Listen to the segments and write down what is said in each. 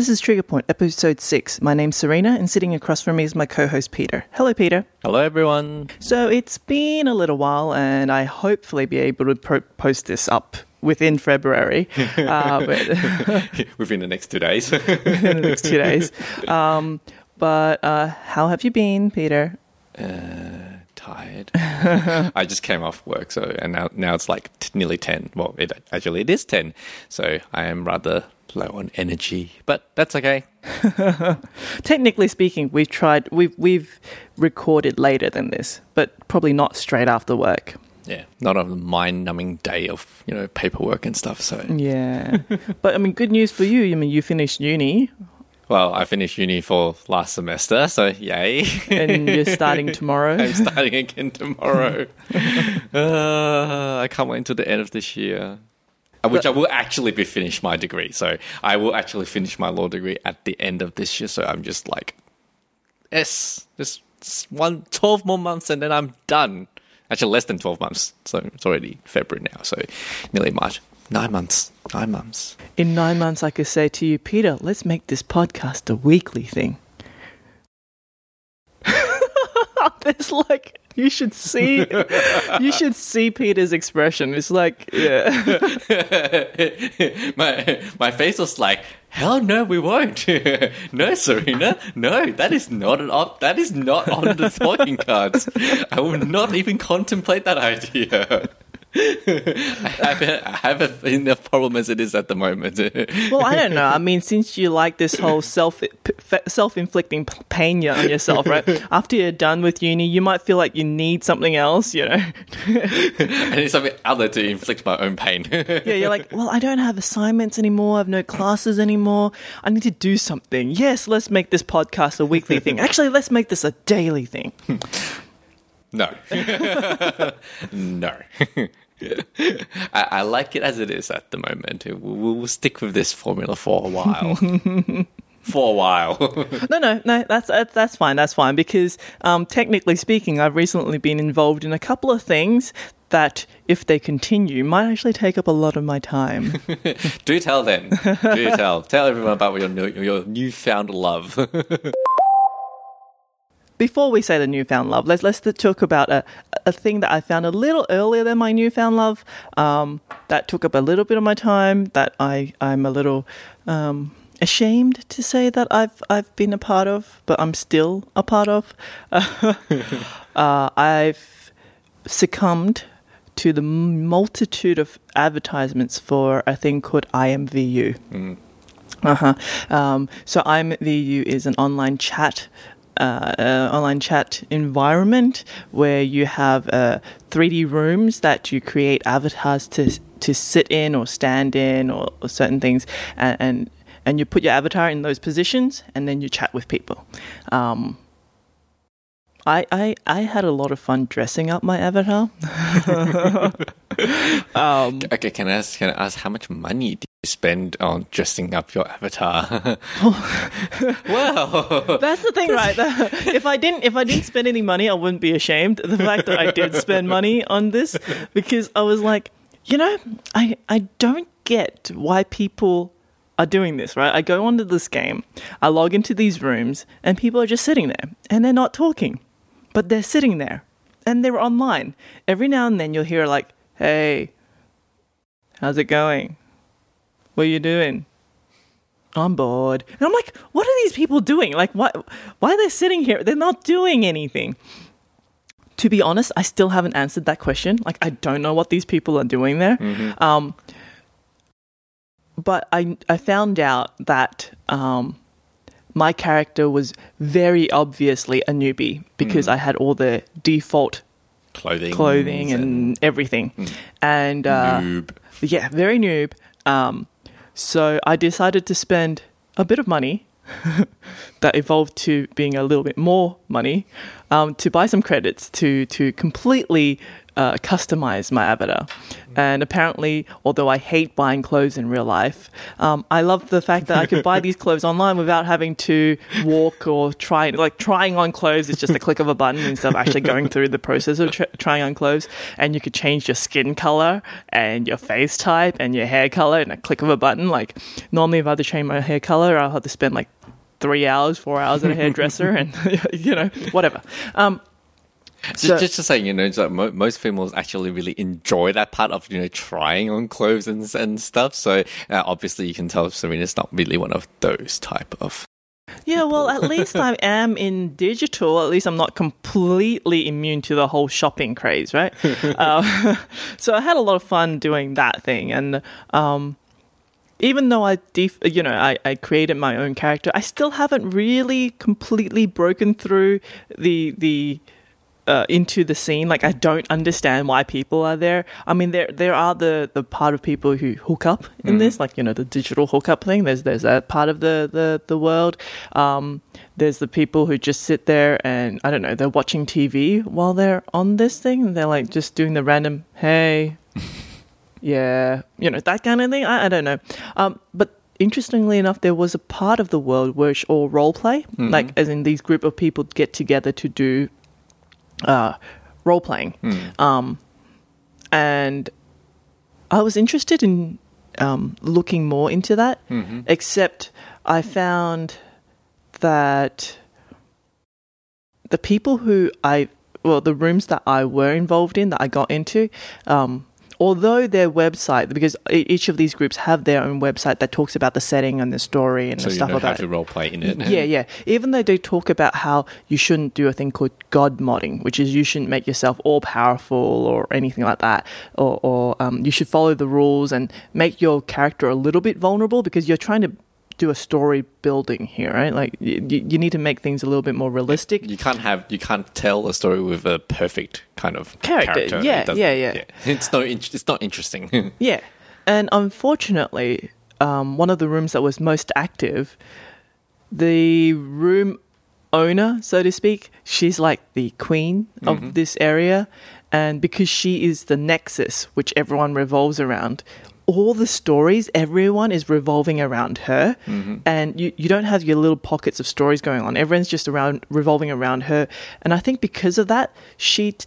This is Trigger Point, episode 6. My name's Serena, and sitting across from me is my co host Peter. Hello, Peter. Hello, everyone. So it's been a little while, and I hopefully be able to pro- post this up within February. Uh, but Within the next two days. in the next two days. Um, but uh, how have you been, Peter? Tired. I just came off work, so and now now it's like t- nearly ten. Well, it actually it is ten, so I am rather low on energy, but that's okay. Technically speaking, we've tried. We've we've recorded later than this, but probably not straight after work. Yeah, not a mind-numbing day of you know paperwork and stuff. So, Yeah, but I mean, good news for you. I mean, you finished uni, well, I finished uni for last semester, so yay! and you're starting tomorrow. I'm starting again tomorrow. uh, I can't wait until the end of this year. Uh, Which I will actually be finished my degree. So I will actually finish my law degree at the end of this year. So I'm just like, yes, just just one, 12 more months and then I'm done. Actually, less than 12 months. So it's already February now. So nearly March. Nine months. Nine months. In nine months, I could say to you, Peter, let's make this podcast a weekly thing. There's like you should see you should see Peter's expression. It's like yeah. my my face was like, hell no, we won't. no, Serena, no, that is not an op- that is not on the talking cards. I will not even contemplate that idea. I have a, I have a, enough problem as it is at the moment. Well, I don't know. I mean, since you like this whole self self inflicting pain on yourself, right? After you're done with uni, you might feel like you need something else. You know. I need something other to inflict my own pain. Yeah, you're like, well, I don't have assignments anymore. I have no classes anymore. I need to do something. Yes, let's make this podcast a weekly thing. Actually, let's make this a daily thing. No. no. I, I like it as it is at the moment. We'll, we'll stick with this formula for a while. for a while. No, no, no. That's that's, that's fine. That's fine because, um, technically speaking, I've recently been involved in a couple of things that, if they continue, might actually take up a lot of my time. Do tell then. Do tell. Tell everyone about your new, your newfound love. Before we say the newfound love, let's let's talk about a a thing that I found a little earlier than my newfound love. Um, that took up a little bit of my time. That I I'm a little um, ashamed to say that I've I've been a part of, but I'm still a part of. uh, I've succumbed to the multitude of advertisements for a thing called IMVU. Uh-huh. Um, so IMVU is an online chat. Uh, uh, online chat environment where you have uh, 3D rooms that you create avatars to to sit in or stand in or, or certain things, and, and and you put your avatar in those positions, and then you chat with people. Um, I, I I had a lot of fun dressing up my avatar. um, okay, can I ask? Can I ask how much money you spend on dressing up your avatar? well, That's the thing, right? if I didn't, if I didn't spend any money, I wouldn't be ashamed. The fact that I did spend money on this, because I was like, you know, I I don't get why people are doing this. Right? I go onto this game, I log into these rooms, and people are just sitting there, and they're not talking, but they're sitting there, and they're online. Every now and then, you'll hear like, "Hey, how's it going? What are you doing?" I'm bored. And I'm like, what are these people doing? Like, why, why are they sitting here? They're not doing anything. To be honest, I still haven't answered that question. Like, I don't know what these people are doing there. Um, but I, I found out that um, my character was very obviously a newbie because I had all the default clothing, clothing and everything. And uh, noob. yeah, very noob. Um, so I decided to spend a bit of money that evolved to being a little bit more money um, to buy some credits to to completely uh, customize my avatar. And apparently, although I hate buying clothes in real life, um, I love the fact that I could buy these clothes online without having to walk or try. Like trying on clothes is just a click of a button instead of actually going through the process of tr- trying on clothes. And you could change your skin color and your face type and your hair color in a click of a button. Like normally, if I had to change my hair color, I'll have to spend like three hours, four hours at a hairdresser, and you know whatever. Um, So- just to say, you know, like mo- most females actually really enjoy that part of you know trying on clothes and and stuff. So uh, obviously, you can tell Serena's not really one of those type of. Yeah, well, at least I am in digital. At least I'm not completely immune to the whole shopping craze, right? uh, so I had a lot of fun doing that thing, and um, even though I, def- you know, I, I created my own character, I still haven't really completely broken through the the uh, into the scene. Like I don't understand why people are there. I mean, there there are the, the part of people who hook up in this, like you know the digital hookup thing. There's there's that part of the the the world. Um, there's the people who just sit there and I don't know. They're watching TV while they're on this thing. They're like just doing the random hey, yeah, you know that kind of thing. I, I don't know. Um, but interestingly enough, there was a part of the world where it's all role play, like as in these group of people get together to do uh, role playing. Um, and I was interested in um, looking more into that, except I found that the people who I, well, the rooms that I were involved in, that I got into, um, although their website, because each of these groups have their own website that talks about the setting and the story and So the you stuff know like how that. to role play in it. Yeah, yeah. Even though they talk about how you shouldn't do a thing called God modding, which is you shouldn't make yourself all powerful or anything like that, or, or um, you should follow the rules and make your character a little bit vulnerable because you're trying to do a story building here, right? Like you, you need to make things a little bit more realistic. You can't have you can't tell a story with a perfect kind of Character, character. yeah, doesn't- yeah, yeah. It's no, it's not interesting. Yeah. And unfortunately, um, one of the rooms that was most active, the room owner, so to speak, she's like the queen of this area. And because she is the nexus which everyone revolves around, all the stories, everyone is revolving around her. And you, you don't have your little pockets of stories going on. Everyone's just around revolving around her. And I think because of that, she t-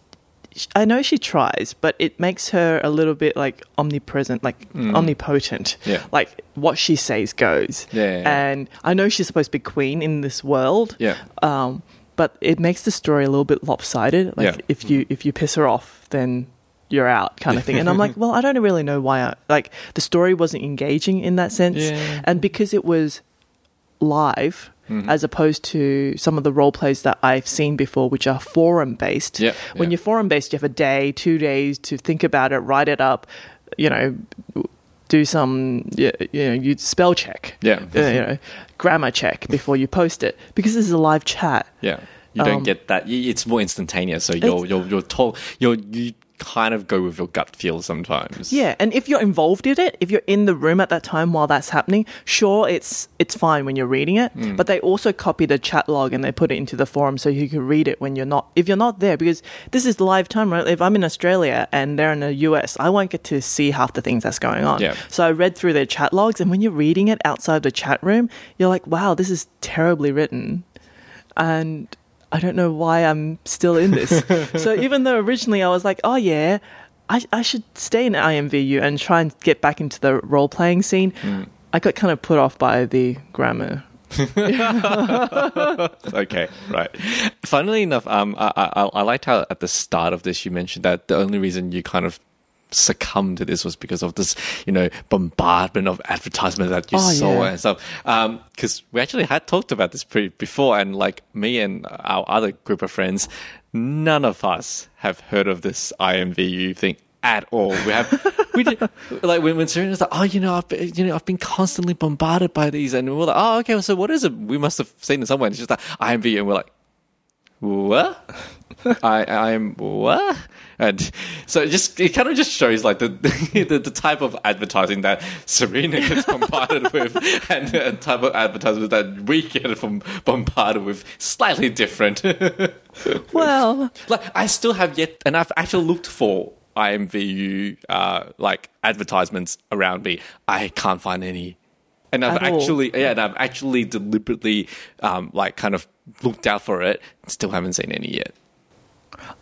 I know she tries, but it makes her a little bit like omnipresent, like omnipotent. Mm. Yeah. Like what she says goes. Yeah, yeah, yeah. And I know she's supposed to be queen in this world. Yeah. Um, but it makes the story a little bit lopsided. Like Yeah. if you if you piss her off, then you're out, kind of thing. And I'm like, well, I don't really know why. I, like the story wasn't engaging in that sense, Yeah. and because it was live. Mm-hmm. As opposed to some of the role plays that I've seen before, which are forum based. Yeah, When you're forum based, you have a day, two days to think about it, write it up, you know, do some, you you know, you spell check, Yeah. uh, you know, grammar check before you post it because this is a live chat. Yeah, you don't Um, get that. It's more instantaneous. So you're you're you're told you're you kind of go with your gut feel sometimes. Yeah, and if you're involved in it, if you're in the room at that time while that's happening, sure, it's it's fine when you're reading it. Hmm. But they also copy the chat log and they put it into the forum so you can read it when you're not if you're not there because this is live time, right? If I'm in Australia and they're in the US, I won't get to see half the things that's going on. Yeah. So I read through their chat logs, and when you're reading it outside the chat room, you're like, wow, this is terribly written, and I don't know why I'm still in this. so even though originally I was like, oh yeah, I, I should stay in IMVU and try and get back into the role playing scene, I got kind of put off by the grammar. okay, right. Funnily enough, um, I, I I liked how at the start of this you mentioned that the only reason you kind of succumbed to this was because of this, you know, bombardment of advertisement that you Oh, saw yeah. and stuff. Um, because we actually had talked about this pre- before, and like me and our other group of friends, none of us have heard of this IMVU thing at all. We have, we did, like when when Serena's like, oh, you know, I've been, you know, I've been constantly bombarded by these, and we're like, oh, okay, so what is it? We must have seen it somewhere. And it's just like IMVU, and we're like, what? I I'm what? And so it just it kind of just shows like the the, the type of advertising that Serena gets bombarded with, and the type of advertising that we get from bombarded with slightly different. Well, like I still have yet, and I've actually looked for IMVU uh, like advertisements around me. I can't find any. And I've At all. actually, yeah, and I've actually deliberately, um, like, kind of looked out for it. Still haven't seen any yet.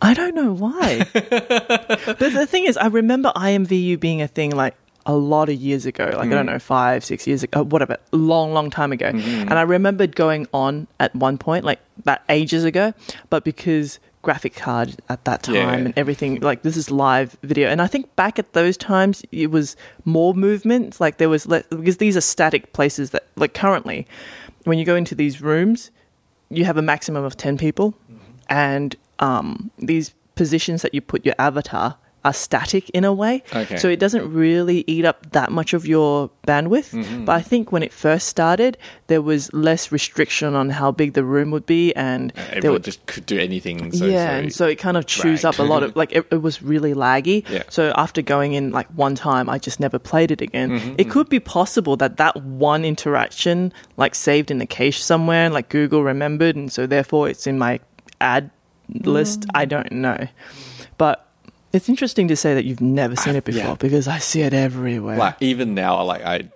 I don't know why. but the thing is, I remember IMVU being a thing like a lot of years ago, like I don't know, five, six years ago, whatever, long, long time ago. And I remembered going on at one point, like that ages ago, but because graphic card at that time Yeah. and everything, like this is live video. And I think back at those times, it was more movement. Like there was, le- because these are static places that, like currently, when you go into these rooms, you have a maximum of 10 people and um, these positions that you put your avatar are static in a way Okay. so it doesn't really eat up that much of your bandwidth Mm-hmm. but i think when it first started there was less restriction on how big the room would be and there Everyone were, just could do anything. So, yeah so, and so it kind of chews up a lot of like it, it was really laggy Yeah. so after going in like one time i just never played it again Mm-hmm, it could be possible that that one interaction like saved in the cache somewhere and like google remembered and so therefore it's in my ad list Mm. i don't know but it's interesting to say that you've never seen it before yeah. because i see it everywhere like even now, like I,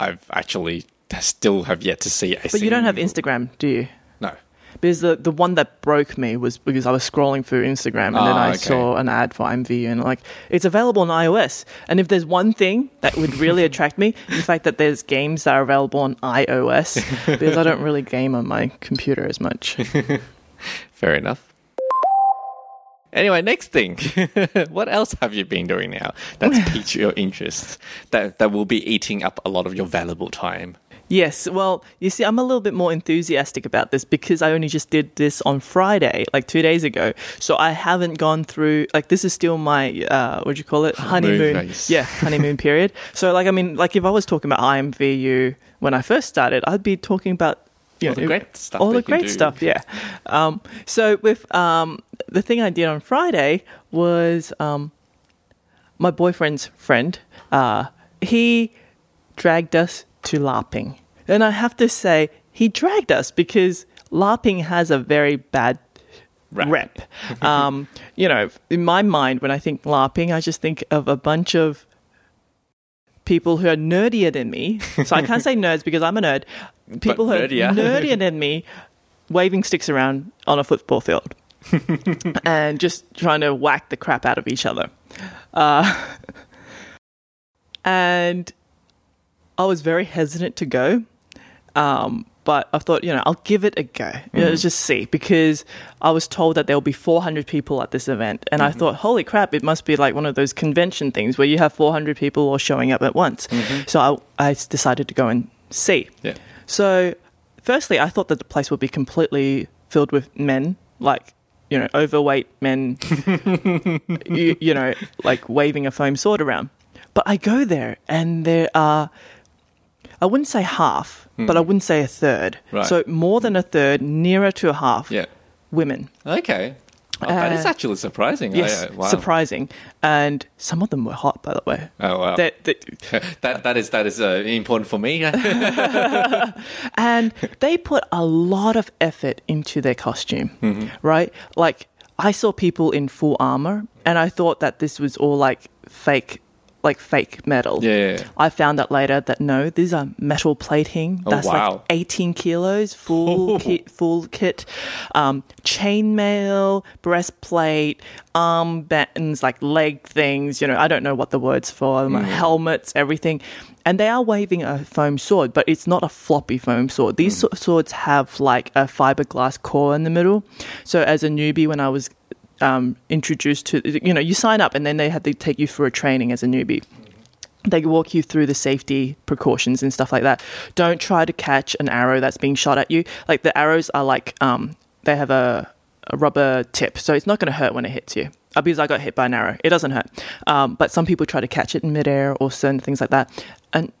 I've actually still have yet to see. it. but you don't have instagram do you No. Because the, the one that broke me was because I was scrolling through Instagram and then Ah, I okay. saw an ad for MVU and like it's available on iOS. And if there's one thing that would really attract me, the fact that there's games that are available on iOS because I don't really game on my computer as much. Fair enough. Anyway, next thing. what else have you been doing now that's piqued your interest? That that will be eating up a lot of your valuable time. Yes, well, you see, I'm a little bit more enthusiastic about this because I only just did this on Friday, like two days ago. So I haven't gone through like this is still my uh, what do you call it Honeymoon honeymoon? Yeah, honeymoon period. So like I mean, like if I was talking about IMVU when I first started, I'd be talking about you All the great stuff all the great do. stuff. Yeah. Um, so with um, the thing I did on Friday was um, my boyfriend's friend. Uh, he dragged us to LARPing, and I have to say he dragged us because LARPing has a very bad rep. um, you know, in my mind, when I think LARPing, I just think of a bunch of people who are nerdier than me. So I can't say nerds because I'm a nerd. People who are nerdier. than me, waving sticks around on a football field and just trying to whack the crap out of each other. Uh, and I was very hesitant to go. Um, but I thought, you know, I'll give it a go. Know, Let's just see because I was told that there will be 400 people at this event, and I mm-hmm. thought, holy crap, it must be like one of those convention things where you have 400 people all showing up at once. Mm-hmm. So I, I decided to go and see. Yeah. So, firstly, I thought that the place would be completely filled with men, like you know, overweight men, you, you know, like waving a foam sword around. But I go there, and there are, I wouldn't say half, but I wouldn't say a third. Hmm. Right. So more than a third, nearer to a half, Yeah. women. Okay. Oh, that is Uh, actually surprising. Yes, I- uh, wow. surprising, and some of them were hot, by the way. Oh wow. That, that, that that is that is uh, important for me. and they put a lot of effort into their costume, Mm-hmm. right? Like I saw people in full armor, and I thought that this was all like fake, like fake metal. Yeah, yeah. I found out later that no, these are metal plating. Oh, That's wow. like eighteen kilos, full kit, full kit, um, chainmail, breastplate, arm bands, like leg things. You know, I don't know what the words for them. are, Helmets, everything. And they are waving a foam sword, but it's not a floppy foam sword. These so- swords have like a fiberglass core in the middle. So as a newbie, when I was um, introduced to, you know, you sign up and then they have to take you through a training as a newbie they walk you through the safety precautions and stuff like that. Don't try to catch an arrow that's being shot at you. Like the arrows are like um, they have a, a rubber tip, so it's not going to hurt when it hits you. Uh, because I got hit by an arrow, it doesn't hurt. Um, but some people try to catch it in midair or certain things like that, and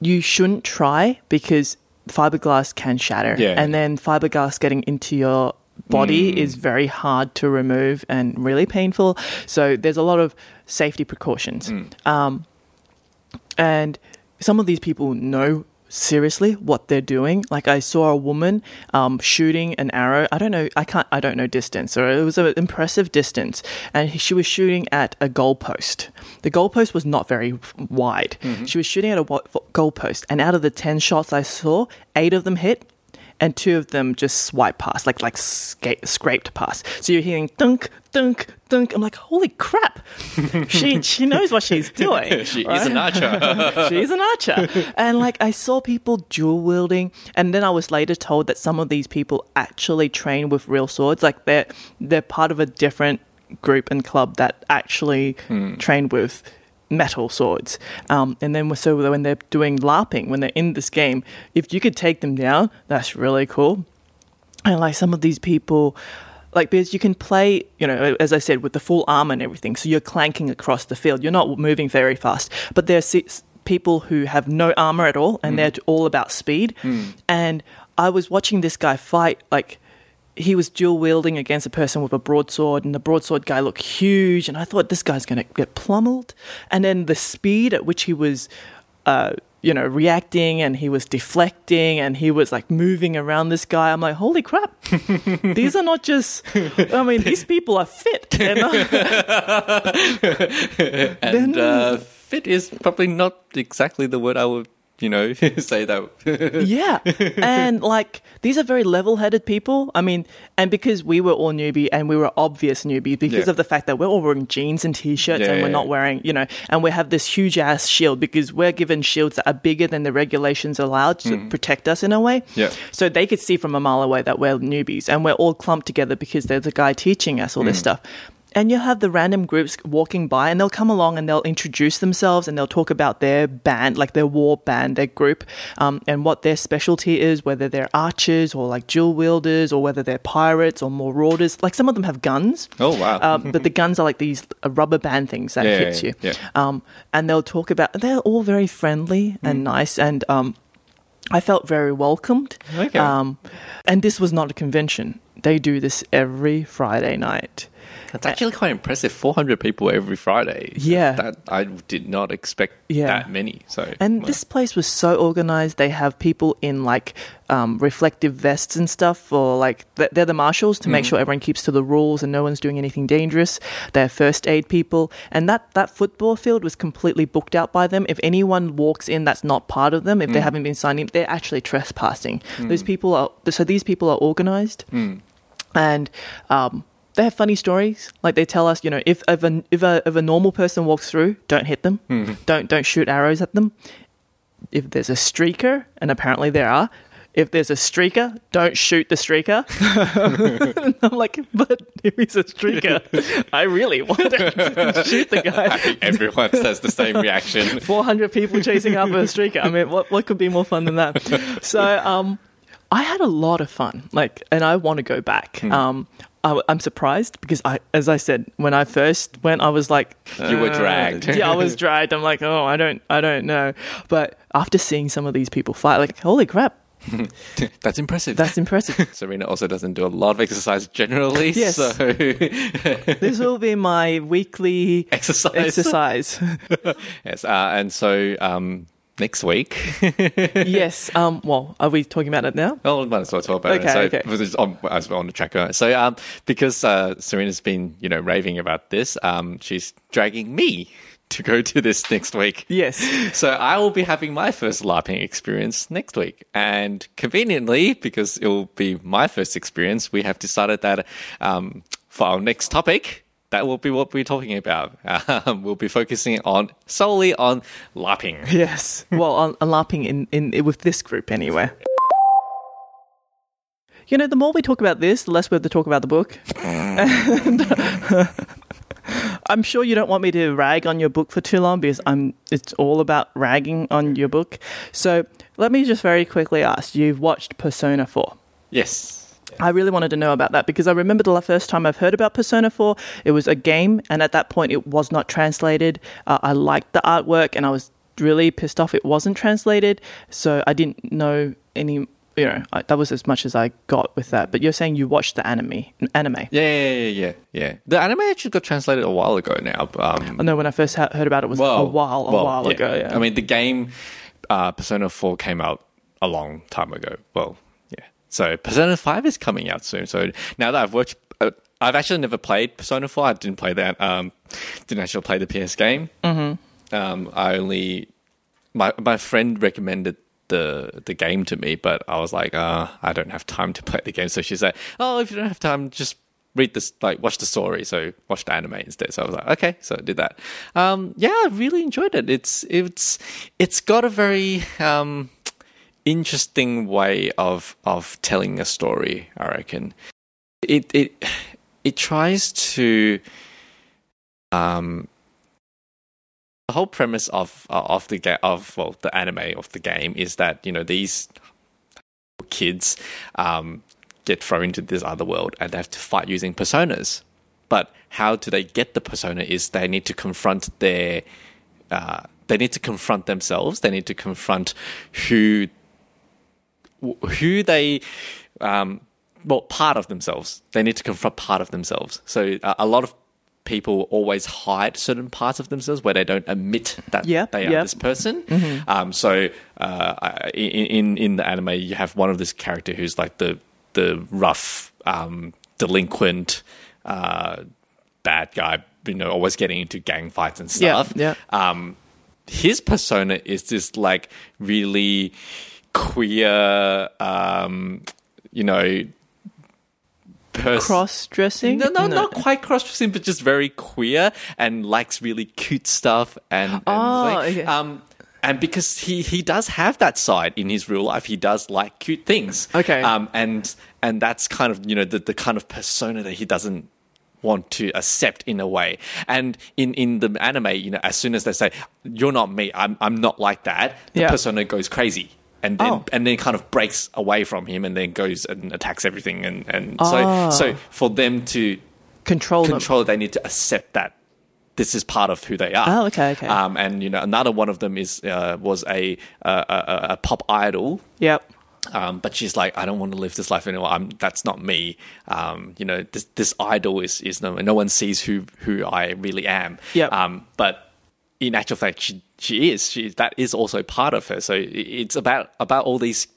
you shouldn't try because fiberglass can shatter, Yeah. and then fiberglass getting into your body is very hard to remove and really painful. So there's a lot of safety precautions. Um, and some of these people know seriously what they're doing. Like I saw a woman um, shooting an arrow. I don't know. I can't. I don't know distance. Or it was an impressive distance, and she was shooting at a goalpost. The goalpost was not very wide. She was shooting at a goalpost, and out of the ten shots I saw, eight of them hit. And two of them just swipe past, like like sca- scraped past. So you're hearing dunk, dunk, dunk. I'm like, holy crap! she she knows what she's doing. She is an archer. She's an archer. And like I saw people dual wielding and then I was later told that some of these people actually train with real swords. Like they're they're part of a different group and club that actually hmm. train with metal swords. Um, and then so when they're doing LARPing, when they're in this game, if you could take them down, that's really cool. And like some of these people, like because you can play, you know, as I said, with the full armor and everything. So you're clanking across the field. You're not moving very fast. But there there's people who have no armor at all, and they're all about speed. And I was watching this guy fight, like he was dual wielding against a person with a broadsword, and the broadsword guy looked huge, and I thought this guy's going to get pummeled. And then the speed at which he was, uh, you know, reacting and he was deflecting and he was like moving around this guy. I'm like, holy crap! these are not just. I mean, these people are fit. They're not- and uh, fit is probably not exactly the word I would, you know, say that. yeah, and like these are very level-headed people. I mean, and because we were all newbie and we were obvious newbie because Yeah. of the fact that we're all wearing jeans and t-shirts Yeah, and we're yeah, not wearing, you know, and we have this huge ass shield because we're given shields that are bigger than the regulations allowed to mm. protect us in a way. Yeah. So they could see from a mile away that we're newbies and we're all clumped together because there's a guy teaching us all this mm. stuff. And you'll have the random groups walking by and they'll come along and they'll introduce themselves and they'll talk about their band, like their war band, their group, um, and what their specialty is, whether they're archers or like dual wielders or whether they're pirates or marauders. Like some of them have guns. Oh, wow. Um, but the guns are like these uh, rubber band things that Yeah, hits yeah, you. yeah. Um, and they'll talk about, they're all very friendly and Mm. nice. And um, I felt very welcomed. Okay. Um, and this was not a convention. They do this every Friday night. That's actually quite impressive. 400 people every Friday. Yeah. That I did not expect Yeah. that many. So And well, this place was so organized. They have people in like um, reflective vests and stuff, or like they're the marshals to make sure everyone keeps to the rules and no one's doing anything dangerous. They're first aid people, and that that football field was completely booked out by them. If anyone walks in that's not part of them, if they haven't been signed in, they're actually trespassing. Those people are so these people are organized, and. Um, they have funny stories. Like they tell us, you know, if if a if a, if a normal person walks through, don't hit them, don't don't shoot arrows at them if there's a streaker, and apparently there are, if there's a streaker, don't shoot the streaker. I'm like, but if he's a streaker, I really want to shoot the guy. everyone says the same reaction. 400 people chasing after a streaker. I mean, what, what could be more fun than that? So, um, I had a lot of fun, like, and I want to go back. Um, I, am surprised because I, as I said, when I first went, I was like, You were uh, dragged. yeah, I was dragged. I'm like, oh, I don't, I don't know. But after seeing some of these people fight, like, holy crap, That's impressive. that's impressive. Serena also doesn't do a lot of exercise generally. Yes. So this will be my weekly exercise. exercise. Yes. Uh, and so um, next week. yes. Um. Well, are we talking about it now? Oh, might as well talk about Okay, it. So, okay. on, as we're on the tracker. So, um, because uh, Serena's been, you know, raving about this, um, she's dragging me to go to this next week. Yes. So I will be having my first LARPing experience next week. And conveniently, because it will be my first experience, we have decided that um, for our next topic, that will be what we're talking about. Um, we'll be focusing on solely on LARPing. Yes. Well, on, on LARPing in, in with this group anyway. You know, the more we talk about this, the less we have to talk about the book. And, I'm sure you don't want me to rag on your book for too long because I'm. It's all about ragging on your book. So let me just very quickly ask: You've watched Persona Four. Yes. I really wanted to know about that because I remember the first time I've heard about Persona 4, it was a game, and at that point it was not translated. Uh, I liked the artwork, and I was really pissed off it wasn't translated, so I didn't know any you know I, that was as much as I got with that. But you're saying you watched the anime, anime. Yeah, yeah, yeah, yeah, yeah. The anime actually got translated a while ago now. Um, I know when I first ha- heard about it was a while, a well, while ago. Yeah. I mean, the game uh, Persona 4 came out a long time ago. Well, yeah. So Persona 5 is coming out soon. So now that I've watched, uh, I've actually never played Persona 4. I didn't play that. Um, didn't actually play the PS game. Mm-hmm. Um, I only my my friend recommended the the game to me, but I was like, uh, I don't have time to play the game. So she said, Oh, if you don't have time, just read this, like watch the story. So watch the anime instead. So I was like, okay, so I did that. Um, yeah, I really enjoyed it. It's it's it's got a very um, interesting way of of telling a story. I reckon it it it tries to um the whole premise of of the ga- of well the anime of the game is that you know these kids um, get thrown into this other world and they have to fight using personas. But how do they get the persona? Is they need to confront their uh, they need to confront themselves. They need to confront who who they um, well part of themselves. They need to confront part of themselves. So uh, a lot of people always hide certain parts of themselves where they don't admit that Yeah, they are yeah. this person. Um, so uh, in, in in the anime, you have one of this character who's like the the rough um, delinquent uh, bad guy, you know, always getting into gang fights and Yeah, stuff. yeah. Um, his persona is this like really queer, um, you know, person. Cross dressing? No, no, not quite cross dressing, but just very queer and likes really cute stuff. And, and Oh, like, okay. um, and because he he does have that side in his real life, he does like cute things. Okay. Um, and and that's kind of you know the the kind of persona that he doesn't want to accept in a way. And in in the anime, you know, as soon as they say you're not me, I'm I'm not like that, the Yeah. persona goes crazy. And then, Oh. and then kind of breaks away from him, and then goes and attacks everything, and, and Oh. so so for them to Control, them. control, they need to accept that this is part of who they are. Oh, okay, okay. Um, and you know, another one of them is uh, was a, a a- a pop idol. Yep. Um, but she's like, I don't want to live this life anymore. I'm, that's not me. Um, you know, this this idol is is no no one sees who who I really am. Yep. Um, but in actual fact, she she is. She that is also part of her. So it's about about all these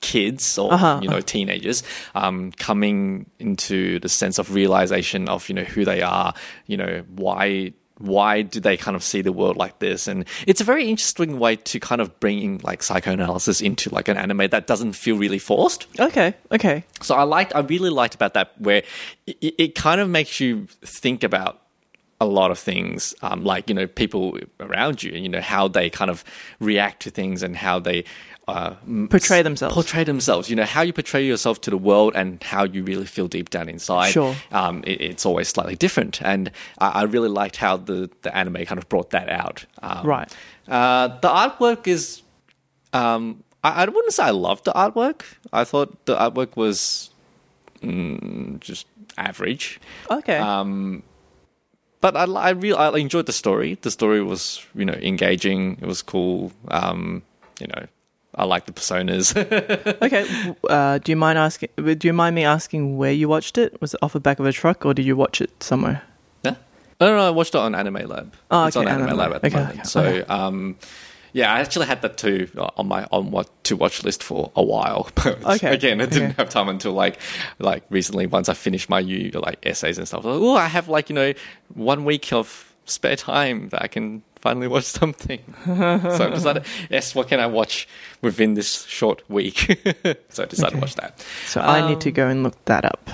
kids or Uh-huh. you know teenagers um, coming into the sense of realization of you know who they are. You know why why do they kind of see the world like this? And it's a very interesting way to kind of bring in like psychoanalysis into like an anime that doesn't feel really forced. Okay. Okay. So I liked, I really liked about that where it, it kind of makes you think about a lot of things, um, like you know people around you, you know how they kind of react to things and how they uh, Portray themselves. Portray themselves. You know how you portray yourself to the world and how you really feel deep down inside. Sure. Um, it, it's always slightly different, and I, I really liked how the the anime kind of brought that out. Um, Right. Uh, the artwork is um, I, I wouldn't say I loved the artwork. I thought the artwork was mm, just average. Okay. Um, but I, I really I enjoyed the story. The story was you know engaging. It was cool. Um, you know, I like the personas. okay. Uh, do you mind asking? Do you mind me asking where you watched it? Was it off the back of a truck, or did you watch it somewhere? yeah. No, no, I watched it on Anime Lab. Oh, it's okay, on Anime, Anime Lab at the Okay, moment. okay, so, um, yeah, I actually had that too uh, on my on what to watch list for a while. But Okay, again, I didn't okay. have time until like like recently. Once I finished my U like essays and stuff, like, oh, I have like you know one week of spare time that I can finally watch something. so I decided, yes, what can I watch within this short week? so I decided to watch that. So I need Um, to go and look that up.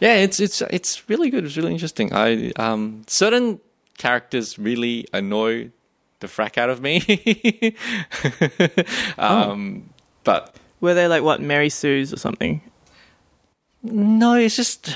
Yeah, it's it's it's really good. It's really interesting. I um certain characters really annoy the frack out of me. um, but Were they like what Mary Sue's or something? no, it's just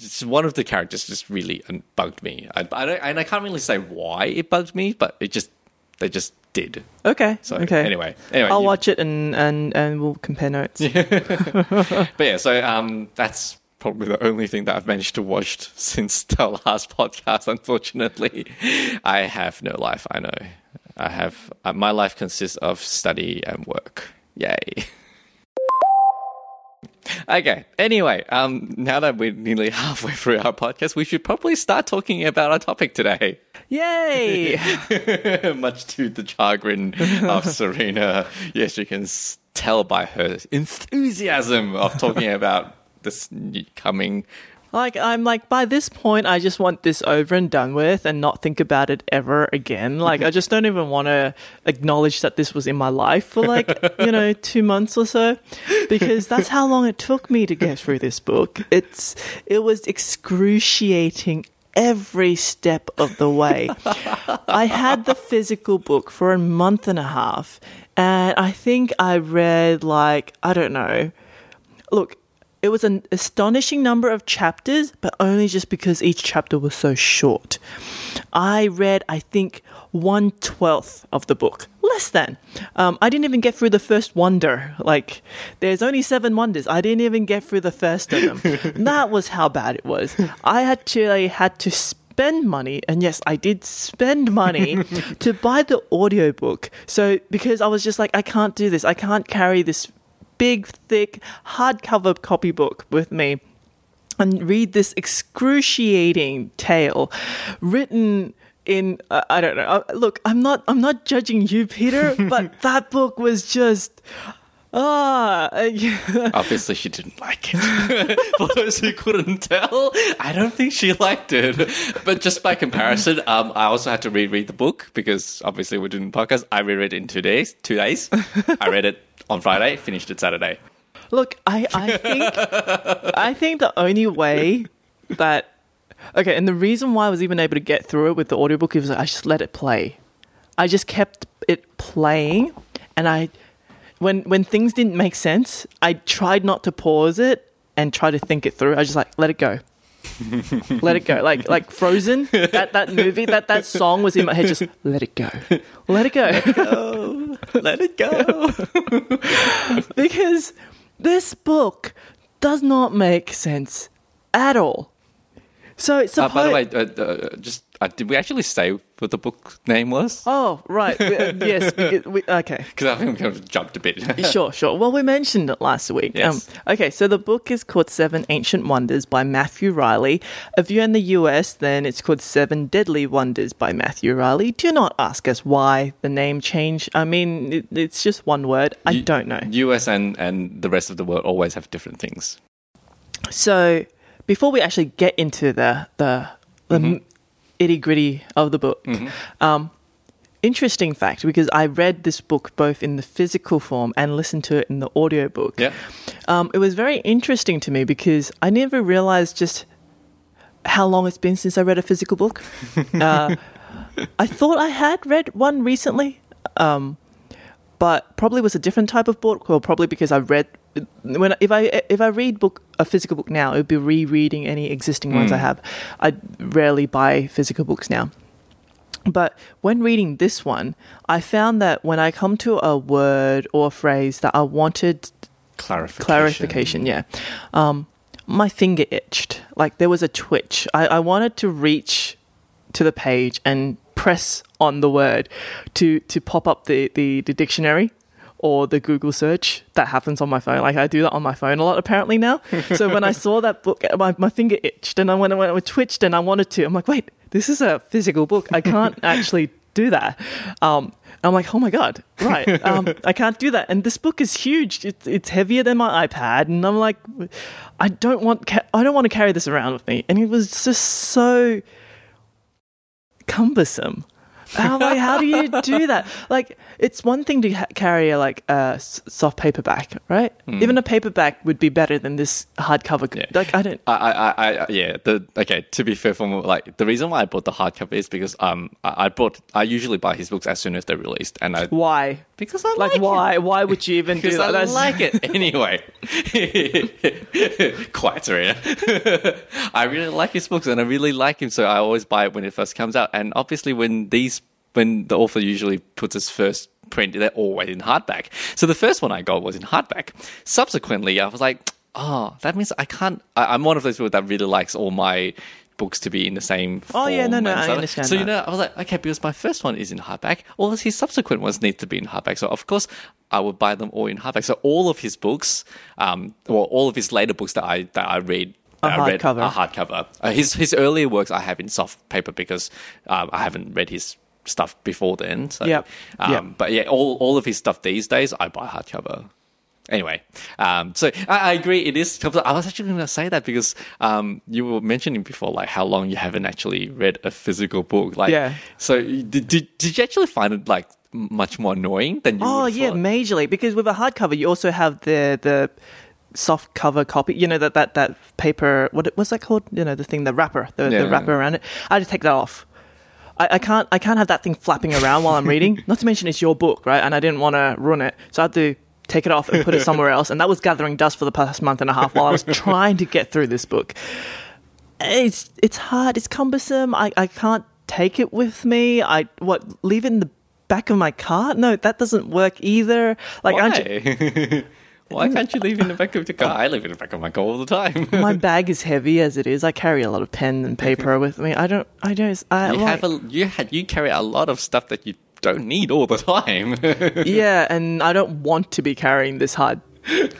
it's one of the characters just really bugged me. I, I don't, and I can't really say why it bugged me, but it just they just did. Okay. So okay. anyway, anyway, I'll you- watch it and and and we'll compare notes. But yeah, so um, that's probably the only thing that I've managed to watch since the last podcast. Unfortunately, I have no life. I know. I have uh, my life consists of study and work. Yay. Okay. Anyway, um, now that we're nearly halfway through our podcast, we should probably start talking about our topic today. Yay! Much to the chagrin of Serena. Yes, you can tell by her enthusiasm of talking about this coming. Like I'm like by this point I just want this over and done with and not think about it ever again. Like I just don't even want to acknowledge that this was in my life for like, you know, 2 months or so because that's how long it took me to get through this book. It's it was excruciating every step of the way. I had the physical book for a month and a half and I think I read like I don't know. Look, it was an astonishing number of chapters, but only just because each chapter was so short. I read, I think, one twelfth of the book, less than. Um, I didn't even get through the first wonder. Like, there's only seven wonders. I didn't even get through the first of them. that was how bad it was. I actually had to spend money and yes i did spend money to buy the audiobook so because i was just like i can't do this i can't carry this big, thick, hardcover copybook with me and read this excruciating tale written in uh, I don't know. Uh, look, I'm not I'm not judging you, Peter, but that book was just ah. uh, Obviously, she didn't like it. For those who couldn't tell, I don't think she liked it. But just by comparison, um, I also had to reread the book because obviously we're doing podcast. I reread it in two days. Two days. I read it on Friday, finished it Saturday. Look, I, I think I think the only way that okay, and the reason why I was even able to get through it with the audiobook is I just let it play. I just kept it playing and I when when things didn't make sense, I tried not to pause it and try to think it through. I just like let it go. Let it go. Like like Frozen, that, that movie, that, that song was in my head just let it go. Let it go. Oh, let it go. because this book does not make sense at all. So it's Uh, by the way, uh, uh, just uh, did we actually say what the book name was? oh right, We- uh, yes. We, we, okay, Because I think we kind of jumped a bit. sure, sure. Well, we mentioned it last week. Um, Yes. okay, so the book is called Seven Ancient Wonders by Matthew Reilly. If you're in the US, then it's called Seven Deadly Wonders by Matthew Reilly. Do not ask us why the name changed. I mean, it, it's just one word. I don't know. US and and the rest of the world always have different things. So before we actually get into the the the itty gritty of the book, um, interesting fact because I read this book both in the physical form and listened to it in the audiobook. Yeah. Um, it was very interesting to me because I never realized just how long it's been since I read a physical book. uh, I thought I had read one recently, um, but probably was a different type of book, or probably because I read when if I if I read book a physical book now, it would be rereading any existing ones I have. I rarely buy physical books now. But when reading this one, I found that when I come to a word or a phrase that I wanted Clarification. clarification, yeah, um, my finger itched. Like there was a twitch. I, I wanted to reach to the page and press on the word to to pop up the, the, the dictionary or the Google search that happens on my phone. Like I do that on my phone a lot apparently now. so when I saw that book, my, my finger itched and I went, it twitched and I wanted to, I'm like, wait, this is a physical book. I can't actually do that. Um, I'm like, oh my god, right? Um, I can't do that. And this book is huge. It's it's heavier than my iPad, and I'm like, I don't want ca- I don't want to carry this around with me. And it was just so cumbersome. How like how do you do that? Like it's one thing to ha- carry a like a s- soft paperback, right? Even a paperback would be better than this hardcover. Yeah. Like I don't. I, I, I, I- yeah. The okay. To be fair, from like the reason why I bought the hardcover is because um I, I bought I usually buy his books as soon as they're released, and I Why? Because I Like like why? Why would you even do that? I That's- like it anyway. Quiet, Serena. I really like his books, and I really like him, so I always buy it when it first comes out. And obviously, when these, when the author usually puts his first print, they're always in hardback. So the first one I got was in hardback. Subsequently, I was like, oh, that means I can't. I, I'm one of those people that really likes all my books to be in the same. Oh, yeah, no, no, I stuff. understand So you know, I was like, okay, because my first one is in hardback, all of his subsequent ones need to be in hardback. So of course, I would buy them all in hardback. So all of his books, um, well, all of his later books that I that I read. That read hardcover. are hardcover. Uh, his his earlier works I have in soft paper because um, I haven't read his stuff before then. So, Yep. Um, Yep. But yeah, all all of his stuff these days I buy hardcover. Anyway, um, so I, I agree. It is. I was actually going to say that because um, you were mentioning before, like how long you haven't actually read a physical book. Like, Yeah. So did, did did you actually find it like much more annoying than you? Oh yeah, thought? majorly because with a hardcover you also have the the soft cover copy. You know that that that paper. What was that called? You know the thing, the wrapper, the, Yeah. the wrapper around it. I had to take that off. I, I can't I can't have that thing flapping around while I'm reading. Not to mention it's your book, right? And I didn't want to ruin it, so I had to take it off and put it somewhere else. And that was gathering dust for the past month and a half while I was trying to get through this book. It's it's hard. It's cumbersome. I, I can't take it with me. I what leave it in the back of my car? No, that doesn't work either. Like aren't you- Why? Why can't you leave in the back of the car? I leave in the back of my car all the time. my bag is heavy as it is. I carry a lot of pen and paper with me. I don't. I don't. I you like, have a you had you carry a lot of stuff that you don't need all the time. yeah, and I don't want to be carrying this hard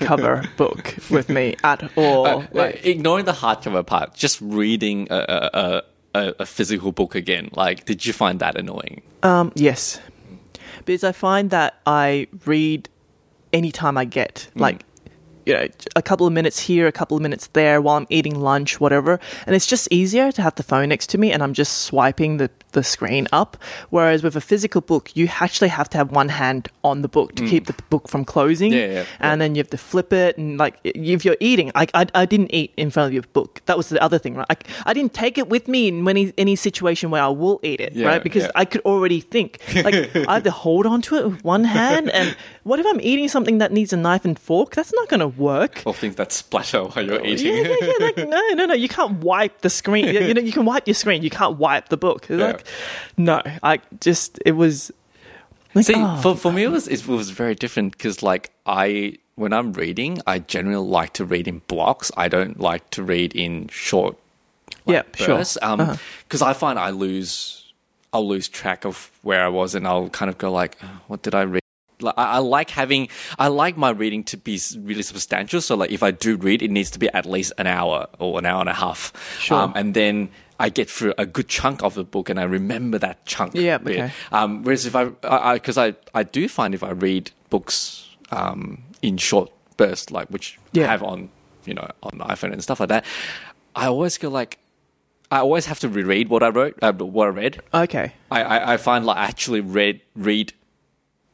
cover book with me at all. Uh, like, ignoring the hardcover part, just reading a, a, a, a, physical book again. Like, did you find that annoying? Um, yes, because I find that I read anytime I get like you know a couple of minutes here, a couple of minutes there while I'm eating lunch, whatever, and it's just easier to have the phone next to me and I'm just swiping the the screen up. Whereas with a physical book, you actually have to have one hand on the book to mm. keep the book from closing, Yeah, yeah, and then you have to flip it and like if you're eating, I I, I didn't eat in front of your book. That was the other thing, right? I, I didn't take it with me in any any situation where I will eat it, Yeah, right? Because yeah. I could already think. Like I have to hold on to it with one hand, and what if I'm eating something that needs a knife and fork? That's not going to work. Or things that splatter while you're Yeah, eating? yeah, yeah. Like, no, no, no. You can't wipe the screen. You you know, you can wipe your screen. You can't wipe the book. Like, no. I just it was. Like, See, oh, for, for me, it was, it was very different because, like, I when I'm reading, I generally like to read in blocks. I don't like to read in short yeah, sure. bursts. Um, because I find I lose, I'll lose track of where I was, and I'll kind of go like, "Oh, what did I read? Like, I, I like having, I like my reading to be really substantial. So, like, if I do read, it needs to be at least an hour or an hour and a half. Sure. Um, and then I get through a good chunk of the book, and I remember that chunk. Yeah, okay. Um, whereas if I, because I, I, do find if I read books um, in short bursts, like which I have on, you know, on iPhone and stuff like that, I always go like, I always have to reread what I wrote, uh, what I read. Okay. I, I, I find like I actually read read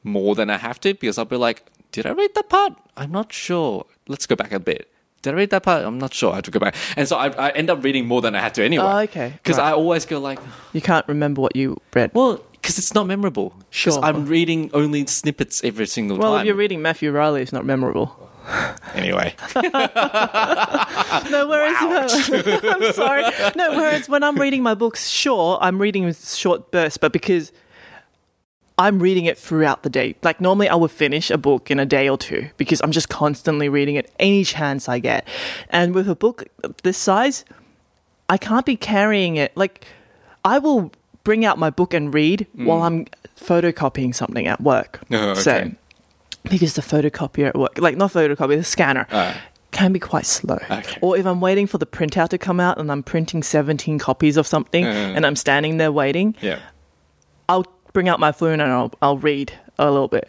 more than I have to because I'll be like, did I read that part? I'm not sure. Let's go back a bit. Did I read that part? I'm not sure. I have to go back, and so I, I end up reading more than I had to anyway. Oh, okay. Because Right. I always go like, You can't remember what you read. well, because it's not memorable. Sure. I'm reading only snippets every single Well, time. Well, if you're reading Matthew Reilly, it's not memorable. anyway, No, whereas I'm sorry. No, whereas when I'm reading my books, sure, I'm reading with short bursts, but because I'm reading it throughout the day. Like normally I would finish a book in a day or two because I'm just constantly reading it any chance I get. And with a book this size, I can't be carrying it. Like I will bring out my book and read while I'm photocopying something at work. Oh, okay. So because the photocopier at work, like not photocopy, the scanner, Ah. can be quite slow. Okay. Or if I'm waiting for the printout to come out and I'm printing 17 copies of something Uh. and I'm standing there waiting, yeah. Bring out my phone and I'll, I'll read a little bit.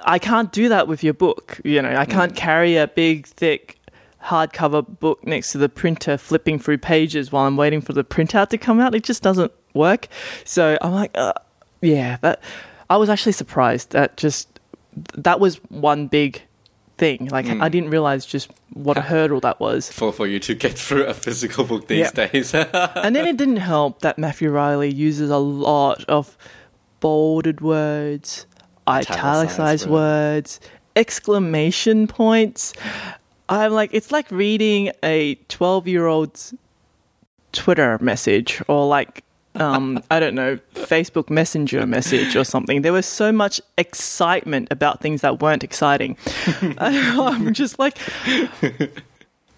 I can't do that with your book. You know, I Mm. can't carry a big, thick hardcover book next to the printer flipping through pages while I'm waiting for the printout to come out. It just doesn't work. So I'm like, uh, yeah, that. I was actually surprised that just that was one big thing. Like Mm. I didn't realize just what a hurdle that was. For for you to get through a physical book these Yeah. days. and then it didn't help that Matthew Reilly uses a lot of bolded words, Italicized italicized words, exclamation points. I'm like, it's like reading a 12 year old's Twitter message or like, um, I don't know, Facebook Messenger message or something. There was so much excitement about things that weren't exciting. I'm just like,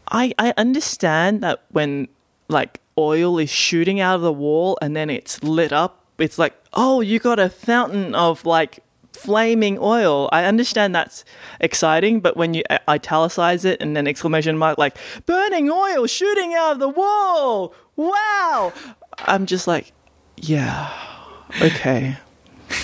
I I understand that when like oil is shooting out of the wall and then it's lit up. It's like, oh, you got a fountain of like flaming oil. I understand that's exciting, but when you italicize it and then exclamation mark like burning oil shooting out of the wall, wow! I'm just like, yeah, okay.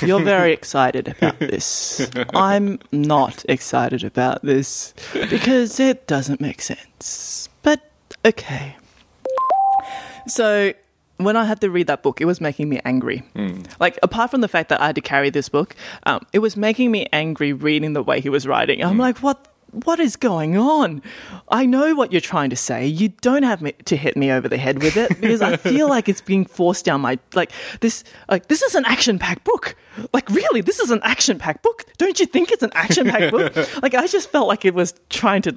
You're very excited about this. I'm not excited about this because it doesn't make sense. But okay. So when I had to read that book, it was making me angry. Like, apart from the fact that I had to carry this book, um, it was making me angry reading the way he was writing. I'm like, what? What is going on? I know what you're trying to say. You don't have me, to hit me over the head with it because I feel like it's being forced down my like this. Like this is an action-packed book. Like really, this is an action-packed book. Don't you think it's an action-packed book? Like I just felt like it was trying to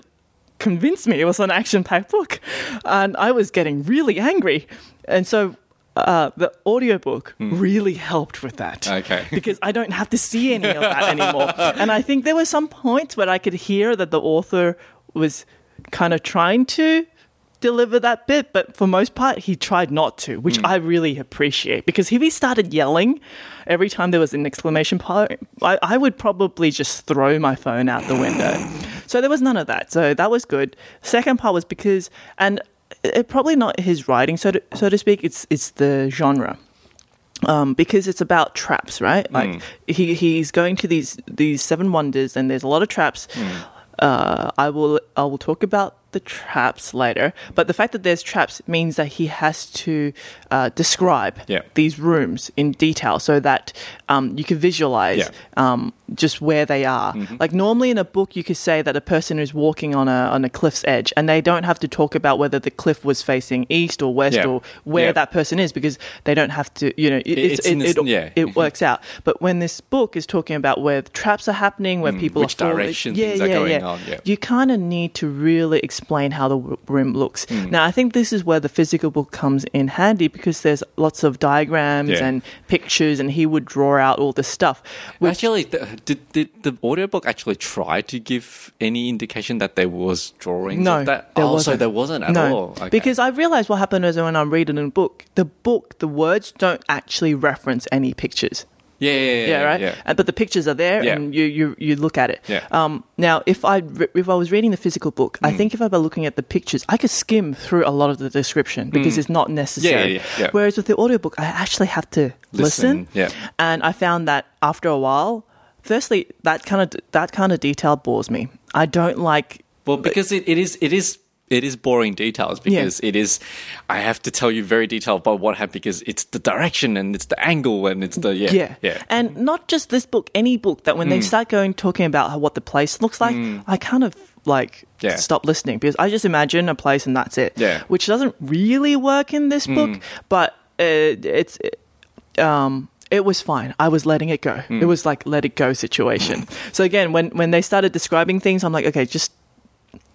convinced me it was an action packed book. And I was getting really angry. And so uh, the audiobook really helped with that. Okay. because I don't have to see any of that anymore. and I think there were some points where I could hear that the author was kind of trying to deliver that bit, but for most part, he tried not to, which I really appreciate. Because if he started yelling every time there was an exclamation point, I, I would probably just throw my phone out the window. So there was none of that. So that was good. Second part was because, and it probably not his writing, so to, so to speak. It's it's the genre um, because it's about traps, right? Like he he's going to these these seven wonders, and there's a lot of traps. Uh, I will I will talk about the traps later, but the fact that there's traps means that he has to uh, describe Yeah. these rooms in detail so that um, you can visualize Yeah. um, just where they are. Like normally in a book, you could say that a person is walking on a on a cliff's edge, and they don't have to talk about whether the cliff was facing east or west Yeah. or where Yeah. that person is because they don't have to. You know, it, it's, it's it, this- it, yeah. it works out. But when this book is talking about where the traps are happening, where people Mm, which are falling, direction things are going on, yeah. you kind of need to really explain how the room looks. Mm. Now, I think this is where the physical book comes in handy because there's lots of diagrams Yeah. and pictures, and he would draw out all this stuff. Which, Actually, the, did, did the audiobook actually try to give any indication that there was drawings no, that? there oh, wasn't. so there wasn't at no, all. Okay. because I realized what happened is when I'm reading a book, the book, the words don't actually reference any pictures. Yeah, yeah, yeah, yeah, right. Yeah. And, but the pictures are there, Yeah. and you, you you look at it. Yeah. Um. Now, if I re- if I was reading the physical book, Mm. I think if I were looking at the pictures, I could skim through a lot of the description because it's not necessary. Mm. yeah, yeah. Whereas with the audiobook, I actually have to listen. Listen, yeah. And I found that after a while, firstly, that kind of that kind of detail bores me. I don't like. Well, because it, it is it is it is boring details because it is I have to tell you very detailed about what happened because it's the direction and it's the angle and it's the yeah Yeah. yeah. And not just this book, any book that when Mm. they start going talking about what the place looks like, I kind of like Yeah. stop listening because I just imagine a place and that's it. Yeah. Mm. Which doesn't really work in this book, but uh, it's um it was fine. I was letting it go. Mm. It was like let it go situation. so again, when when they started describing things, I'm like, okay, just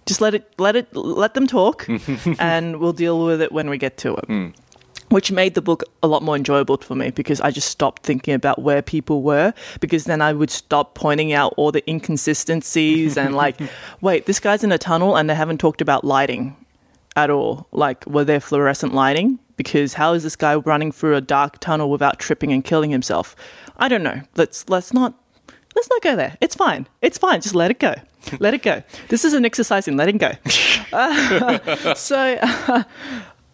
just let it let it let them talk and we'll deal with it when we get to it. Mm. which made the book a lot more enjoyable for me because I just stopped thinking about where people were because then I would stop pointing out all the inconsistencies and like wait this guy's in a tunnel and they haven't talked about lighting at all. Like were there fluorescent lighting? Because how is this guy running through a dark tunnel without tripping and killing himself? I don't know. Let's let's not let's not go there. It's fine. It's fine. Just let it go. Let it go. This is an exercise in letting go. So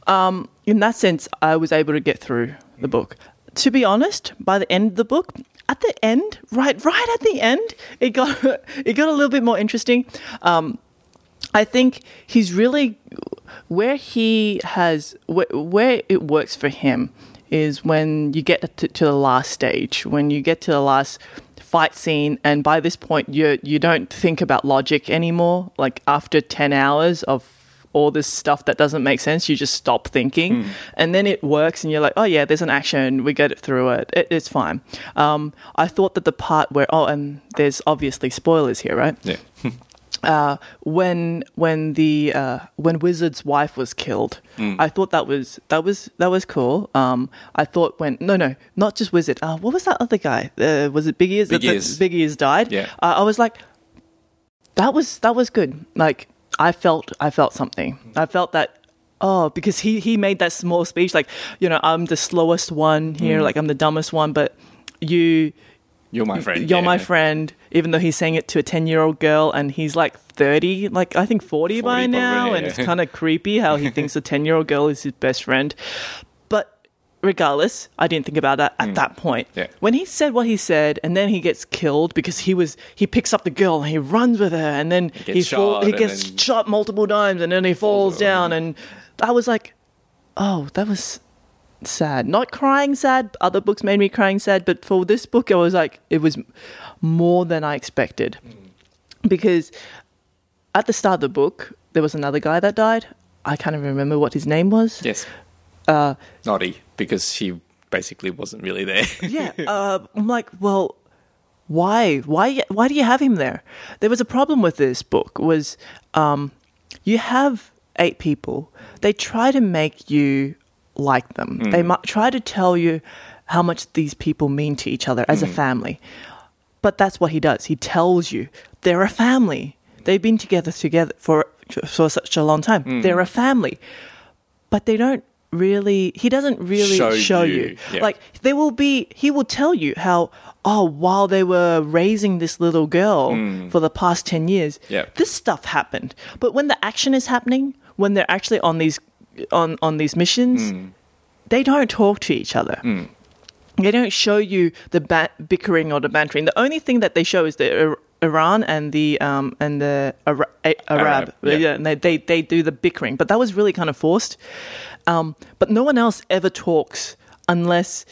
um, in that sense, I was able to get through the book. To be honest, by the end of the book, at the end, right, right at the end, it got it got a little bit more interesting. Um, I think he's really where he has where, where it works for him is when you get to, to the last stage, when you get to the last fight scene, and by this point you you don't think about logic anymore. Like after ten hours of all this stuff that doesn't make sense, you just stop thinking, and then it works, and you're like, oh yeah, there's an action, we get it through it, it it's fine. Um, I thought that the part where oh, and there's obviously spoilers here, right? yeah. uh, when when the uh, when Wizard's wife was killed, I thought that was that was that was cool. Um, I thought when no no not just Wizard. Uh, what was that other guy? Uh, was it Big Ears? Big Ears. Big Ears died. Yeah. Uh, I was like, that was that was good. Like I felt I felt something. I felt that oh, because he he made that small speech like, you know, I'm the slowest one here, Mm. like I'm the dumbest one, but you You're my friend. you're yeah. my friend, even though he's saying it to a 10 year old girl and he's like 30, like I think 40, 40 by now. probably, and it's kind of creepy how he thinks a 10 year old girl is his best friend. But regardless, I didn't think about that at that point. Mm. Yeah. When he said what he said and then he gets killed because he was, he picks up the girl and he runs with her and then he, gets fall, shot he gets shot multiple times and then he falls over. down. And I was like, oh, that was sad. Not crying sad. Other books made me crying sad, but for this book, I was like, it was more than I expected. Because at the start of the book, there was another guy that died. I can't even remember what his name was. Yes. Uh, Noddy, because he basically wasn't really there. yeah, uh, I'm like, well, why, why, why do you have him there? There was a problem with this book. Was um, you have eight people. They try to make you like them. They mm. might try to tell you how much these people mean to each other as a mm. family. But that's what he does. He tells you they're a family. They've been together together for for such a long time. Mm. They're a family. But they don't really he doesn't really Show show, you, you. yeah. Like there will be he will tell you how oh while they were raising this little girl for the past 10 years Yeah. this stuff happened. But when the action is happening, when they're actually on these on on these missions, they don't talk to each other. They don't show you the ba- bickering or the bantering. The only thing that they show is the Ir- Iran and the um and the Ara- Arab. Arab, yeah. yeah, and they, they they do the bickering, but that was really kind of forced. Um, but no one else ever talks unless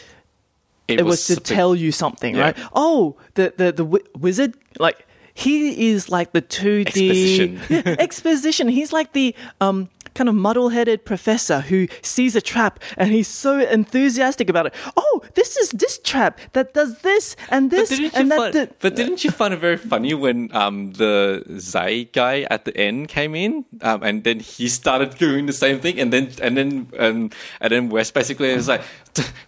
it was, to suppo- tell you something, Yeah. right? Oh, the the the wi- wizard, like he is like the two D Exposition. yeah, exposition. He's like the um kind of muddle-headed professor who sees a trap and he's so enthusiastic about it. Oh, this is this trap that does this and this and that. find, but didn't you find it very funny when um, the Zay guy at the end came in, um, and then he started doing the same thing, and then and then um, and then West basically was like,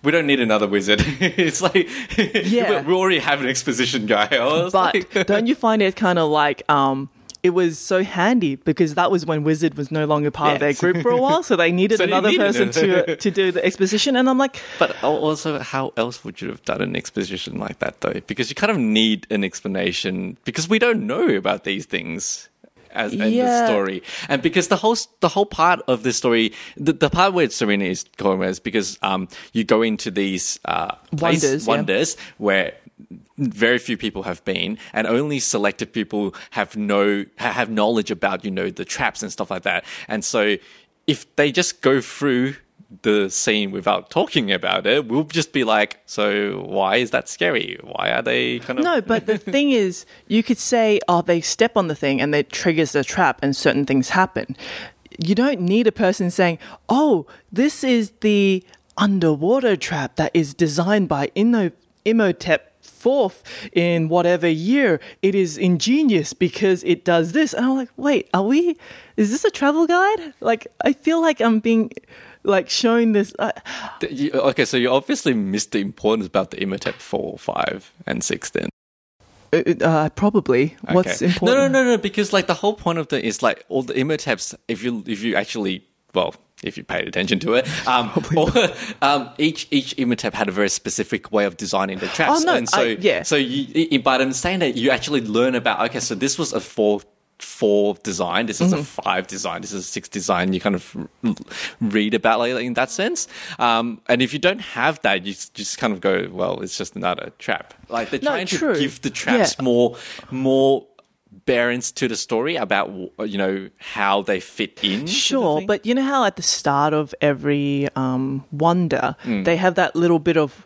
"We don't need another wizard." it's like, Yeah. we, we already have an exposition guy. But like- don't you find it kind of like um it was so handy because that was when Wizard was no longer part of their group for a while, so they needed So another needed person to to do the exposition. And I'm like, But also, how else would you have done an exposition like that, though? Because you kind of need an explanation because we don't know about these things as in the story, and because the whole the whole part of the story, the, the part where Serena is going is because um you go into these uh place- Wonders, yeah. wonders where very few people have been and only selected people have know have knowledge about you know the traps and stuff like that and so if they just go through the scene without talking about it we'll just be like so why is that scary why are they kind of no. But the thing is, you could say, oh, they step on the thing and it triggers the trap, and certain things happen. You don't need a person saying, oh, this is the underwater trap that is designed by Inno- Imhotep fourth in whatever year. It is ingenious because it does this. And I'm like, wait, are we? Is this a travel guide? Like, I feel like I'm being like showing this. Uh, okay so you obviously missed the importance about the Imhotep 4 5 and 6 then uh, probably. What's important? No, no, no, no. Because like the whole point of the is like all the Imhoteps. If you if you actually well. If you paid attention to it, um, or, um, each each Imhotep had a very specific way of designing the traps, Oh, no, and so I- yeah. so you, but I'm saying that you actually learn about. Okay, so this was a four four design. This is a Mm-hmm. five design. This is a six design. You kind of read about like in that sense. Um, and if you don't have that, you just kind of go, well, it's just another trap. Like they're No, trying true. to give the traps Yeah. more more bearings to the story about you know how they fit in. Sure, but you know how at the start of every um, wonder, Hmm. they have that little bit of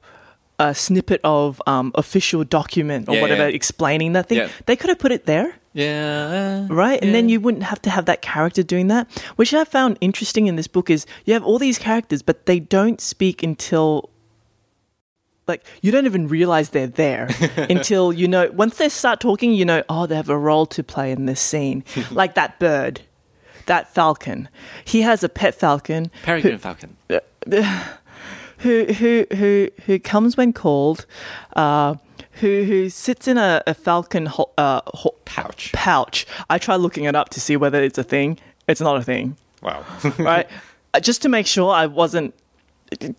a snippet of um, official document or Yeah, whatever yeah. explaining that thing. Yeah. They could have put it there, yeah, right? And then you wouldn't have to have that character doing that. Which I found interesting in this book is you have all these characters, but they don't speak until. Like you don't even realize they're there until you know. Once they start talking, you know, oh, they have a role to play in this scene. like that bird, that falcon. He has a pet falcon. Peregrine Falcon. who who who who comes when called, uh, who who sits in a, a falcon ho- uh, ho- Pouch. pouch. I tried looking it up to see whether it's a thing. It's not a thing, Wow. right? uh, just to make sure I wasn't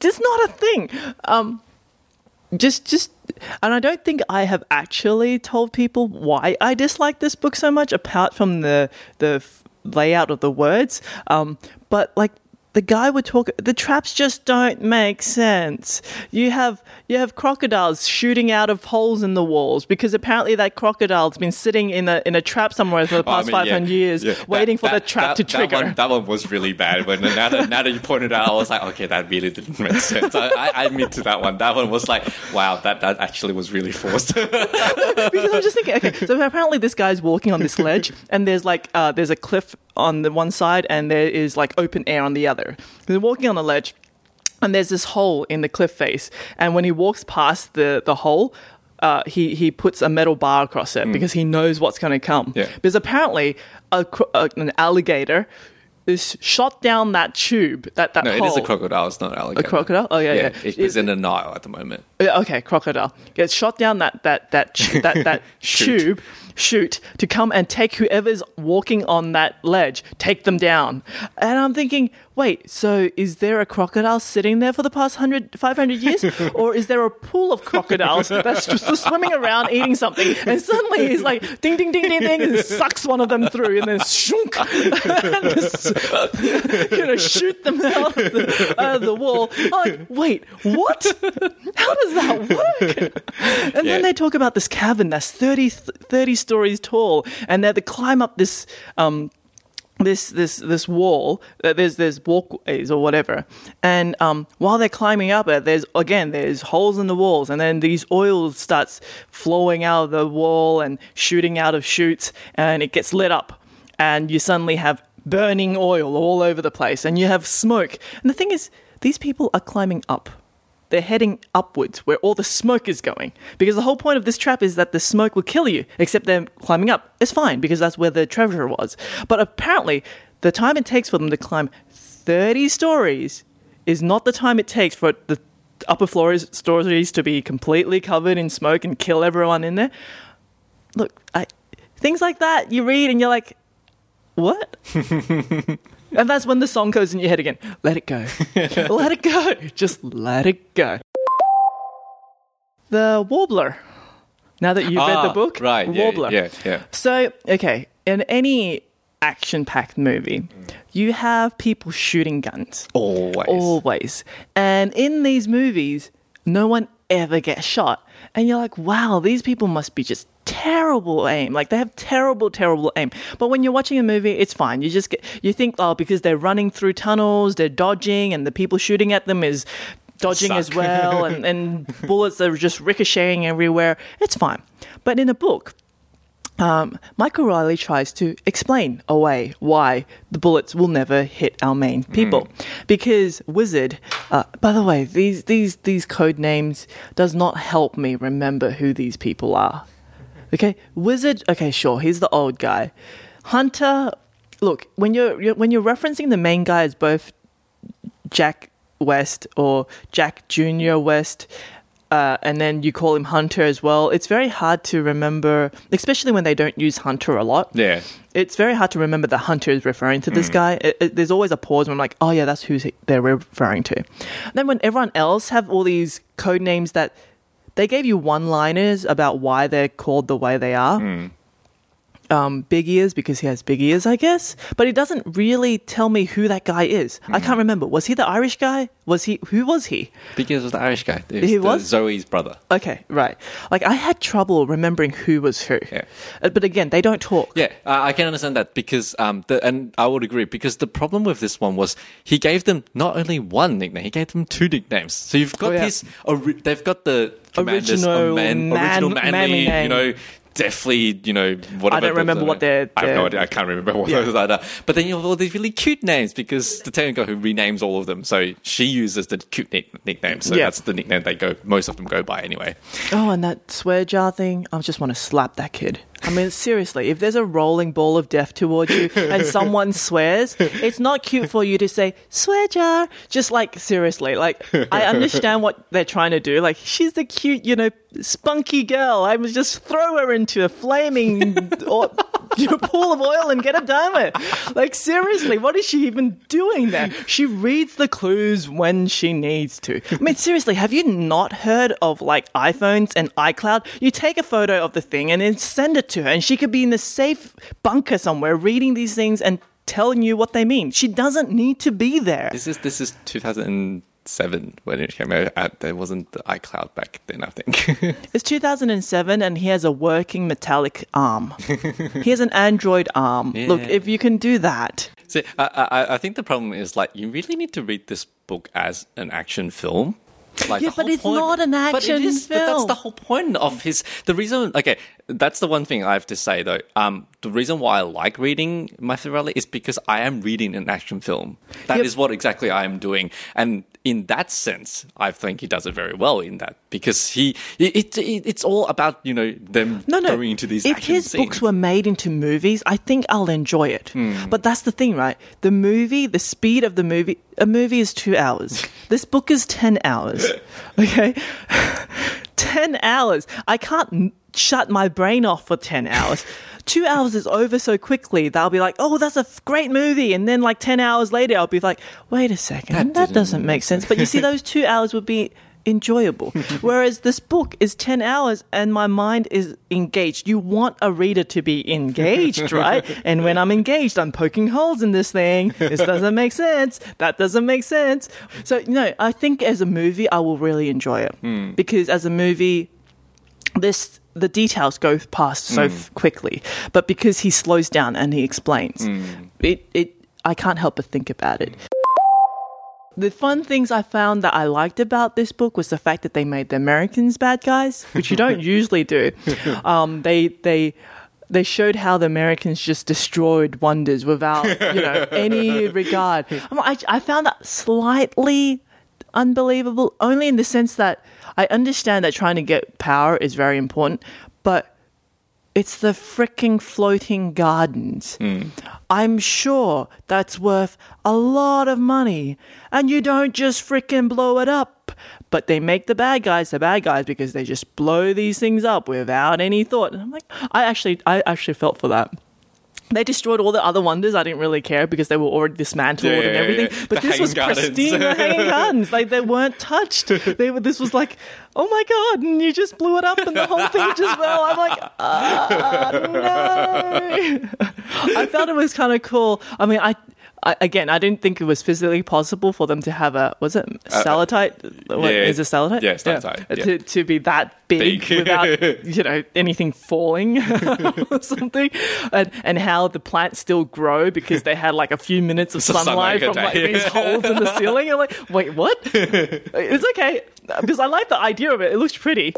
just not a thing. Um, just just and I don't think I have actually told people why I dislike this book so much, apart from the the layout of the words. Um, but like the guy would talk the traps just don't make sense you have you have crocodiles shooting out of holes in the walls because apparently that crocodile's been sitting in a in a trap somewhere for the Oh, I past mean, yeah, 500 years yeah. waiting That- for the trap that- to trigger That one, that one was really bad. When now that, now that you pointed out, I was like, okay, that really didn't make sense. I, I, I admit to that one. That one was like, wow, that, that actually was really forced. because I'm just thinking, okay, so apparently this guy's walking on this ledge, and there's like uh, there's a cliff on the one side, and there is like open air on the other. They're walking on the ledge, and there's this hole in the cliff face, and when he walks past the the hole. Uh, he he puts a metal bar across it because he knows what's going to come. Yeah. Because apparently, a, uh, an alligator is shot down that tube. That that no, it hole. is a crocodile. It's not an alligator. A crocodile? Oh yeah, yeah. It, it's in the Nile at the moment. Yeah, okay, crocodile gets shot down that that that that that Shoot. tube shoot to come and take whoever's walking on that ledge, take them down. And I'm thinking, wait, so is there a crocodile sitting there for the past 100, 500 years? or is there a pool of crocodiles that's just swimming around eating something? And suddenly he's like, ding, ding, ding, ding, ding, and sucks one of them through and then shunk, and just, you know, shoot them out of the, out of the wall. I'm like, wait, what? How does that work? And Yeah. then they talk about this cavern that's 30, 30 stories tall, and they have to climb up this. Um, this this this wall uh, there's there's walkways or whatever. And um while they're climbing up it there's again there's holes in the walls. And then these oil starts flowing out of the wall and shooting out of chutes and it gets lit up. And you suddenly have burning oil all over the place and you have smoke. And the thing is these people are climbing up they're heading upwards where all the smoke is going. Because the whole point of this trap is that the smoke will kill you, except they're climbing up. It's fine because that's where the treasure was. But apparently, the time it takes for them to climb 30 stories is not the time it takes for the upper floors stories to be completely covered in smoke and kill everyone in there. Look, I, things like that you read and you're like, what? and that's when the song goes in your head again. Let it go. let it go. Just let it go. The Warbler. Now that you've read Ah, the book, right? Yeah, Warbler. yeah, yeah. So, okay, in any action-packed movie, you have people shooting guns Always. always. And in these movies, no one ever gets shot. And you're like, wow, these people must be just terrible aim. Like they have terrible, terrible aim. But when you're watching a movie, it's fine. You just get, you think, oh, because they're running through tunnels, they're dodging, and the people shooting at them is dodging as well, and, and bullets are just ricocheting everywhere. It's fine. But in a book, um, Michael Reilly tries to explain away why the bullets will never hit our main people, because Wizard. Uh, by the way, these these these code names does not help me remember who these people are. Okay, Wizard. Okay, sure, he's the old guy. Hunter. Look, when you're, you're when you're referencing the main guy as both Jack West or Jack Junior West, uh, and then you call him Hunter as well. It's very hard to remember, especially when they don't use Hunter a lot. Yeah. It's very hard to remember that Hunter is referring to this guy. It, it- there's always a pause when I'm like, oh yeah, that's who they're referring to. then when everyone else have all these code names that they gave you one-liners about why they're called the way they are. Mm. Um, big ears because he has big ears, I guess. But he doesn't really tell me who that guy is. I can't remember. Was he the Irish guy? Was he? Who was he? Because was the Irish guy. It He was? Zoe's brother. Okay, right. Like I had trouble remembering who was who. Yeah. Uh, But again, they don't talk. Yeah, uh, I can understand that because, um, the, and I would agree because the problem with this one was he gave them not only one nickname, he gave them two nicknames. So you've got Oh, yeah. this, ori- they've got the commanders, Original man, man- original manly, name. you know, deathly, you know, whatever. I don't remember are. they're, I have no idea. I can't remember what Yeah. those are. But then you have all these really cute names because the Tenga who renames all of them. So she uses the cute nick- nickname. So Yeah. that's the nickname they go. Most of them go by anyway. Oh, and that swear jar thing. I just want to slap that kid. I mean, seriously, if there's a rolling ball of death towards you and someone swears, it's not cute for you to say, swear jar. Just like, seriously, like, I understand what they're trying to do. Like, she's the cute, you know, spunky girl. I would just throw her into a flaming or, you know, pool of oil and get her done with. Like, seriously, what is she even doing there? She reads the clues when she needs to. I mean, seriously, have you not heard of like iPhones and iCloud? You take a photo of the thing and then send it to her, and she could be in the safe bunker somewhere reading these things and telling you what they mean. She doesn't need to be there. This is this is 2007 when it came out. Uh, There wasn't the iCloud back then, I think. It's 2007 and he has a working metallic arm. he has an Android arm. Look, if you can do that. See, I, I, I think the problem is like you really need to read this book as an action film. Like Yeah, but it's not an But action film. But that's the whole point of his. The reason. Okay, that's the one thing I have to say though. Um, the reason why I like reading Reilly is because I am reading an action film. That is Yep. what exactly I am doing, and in that sense, I think he does it very well in that because he. It, it, it's all about you know them No, no. going into these. if his books were made into movies, I think I'll enjoy it. Hmm. But that's the thing, right? The movie, the speed of the movie, a movie is two hours. this book is 10 hours. Okay? 10 hours. I can't n- shut my brain off for 10 hours. Two hours is over so quickly. They'll be like, "Oh, that's a f- great movie," and then like ten hours later, I'll be like, "Wait a second, that, didn't doesn't make sense." But you see, those two hours would be enjoyable. Whereas this book is 10 hours and my mind is engaged. You want a reader to be engaged, right? and when I'm engaged, I'm poking holes in this thing. This doesn't make sense. That doesn't make sense. So, you know, I think as a movie, I will really enjoy it hmm. because as a movie, this the details go past so hmm. f- quickly but because he slows down and he explains hmm. it it i can't help but think about it the fun things I found that I liked about this book was the fact that they made the Americans bad guys, which you don't usually do. Um, they they they showed how the Americans just destroyed wonders without you know any regard. Um, I I found that slightly unbelievable, only in the sense that I understand that trying to get power is very important, but it's the freaking floating gardens. Hmm. I'm sure that's worth a lot of money, and you don't just freaking blow it up. But they make the bad guys the bad guys because they just blow these things up without any thought. And I'm like, I actually, I actually felt for that. They destroyed all the other wonders. I didn't really care because they were already dismantled Yeah, and everything. yeah. But The this was gardens. pristine. The hanging gardens, like they weren't touched. They were. This was like, oh my god! And you just blew it up, and the whole thing just fell. I'm like, ah, no. I felt it was kind of cool. I mean, I. I, again, I didn't think it was physically possible for them to have a was it stalactite? What, Uh, yeah. is it stalactite? Yeah, stalactite, yeah. To, to be that big, Big. without you know anything falling or something, and and how the plants still grow because they had like a few minutes of sunlight sunlight from like these holes in the ceiling. I'm like, wait, what? it's okay because I like the idea of it. It looks pretty.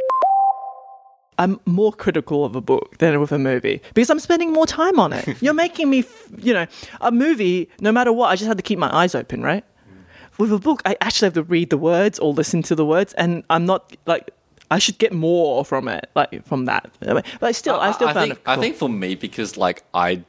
I'm more critical of a book than with a movie because I'm spending more time on it. You're making me, f- you know, a movie. No matter what, I just had to keep my eyes open, right? Mm. With a book, I actually have to read the words or listen to the words, and I'm not like I should get more from it, like from that. But still, I, still found think, it. Cool. I think for me because like I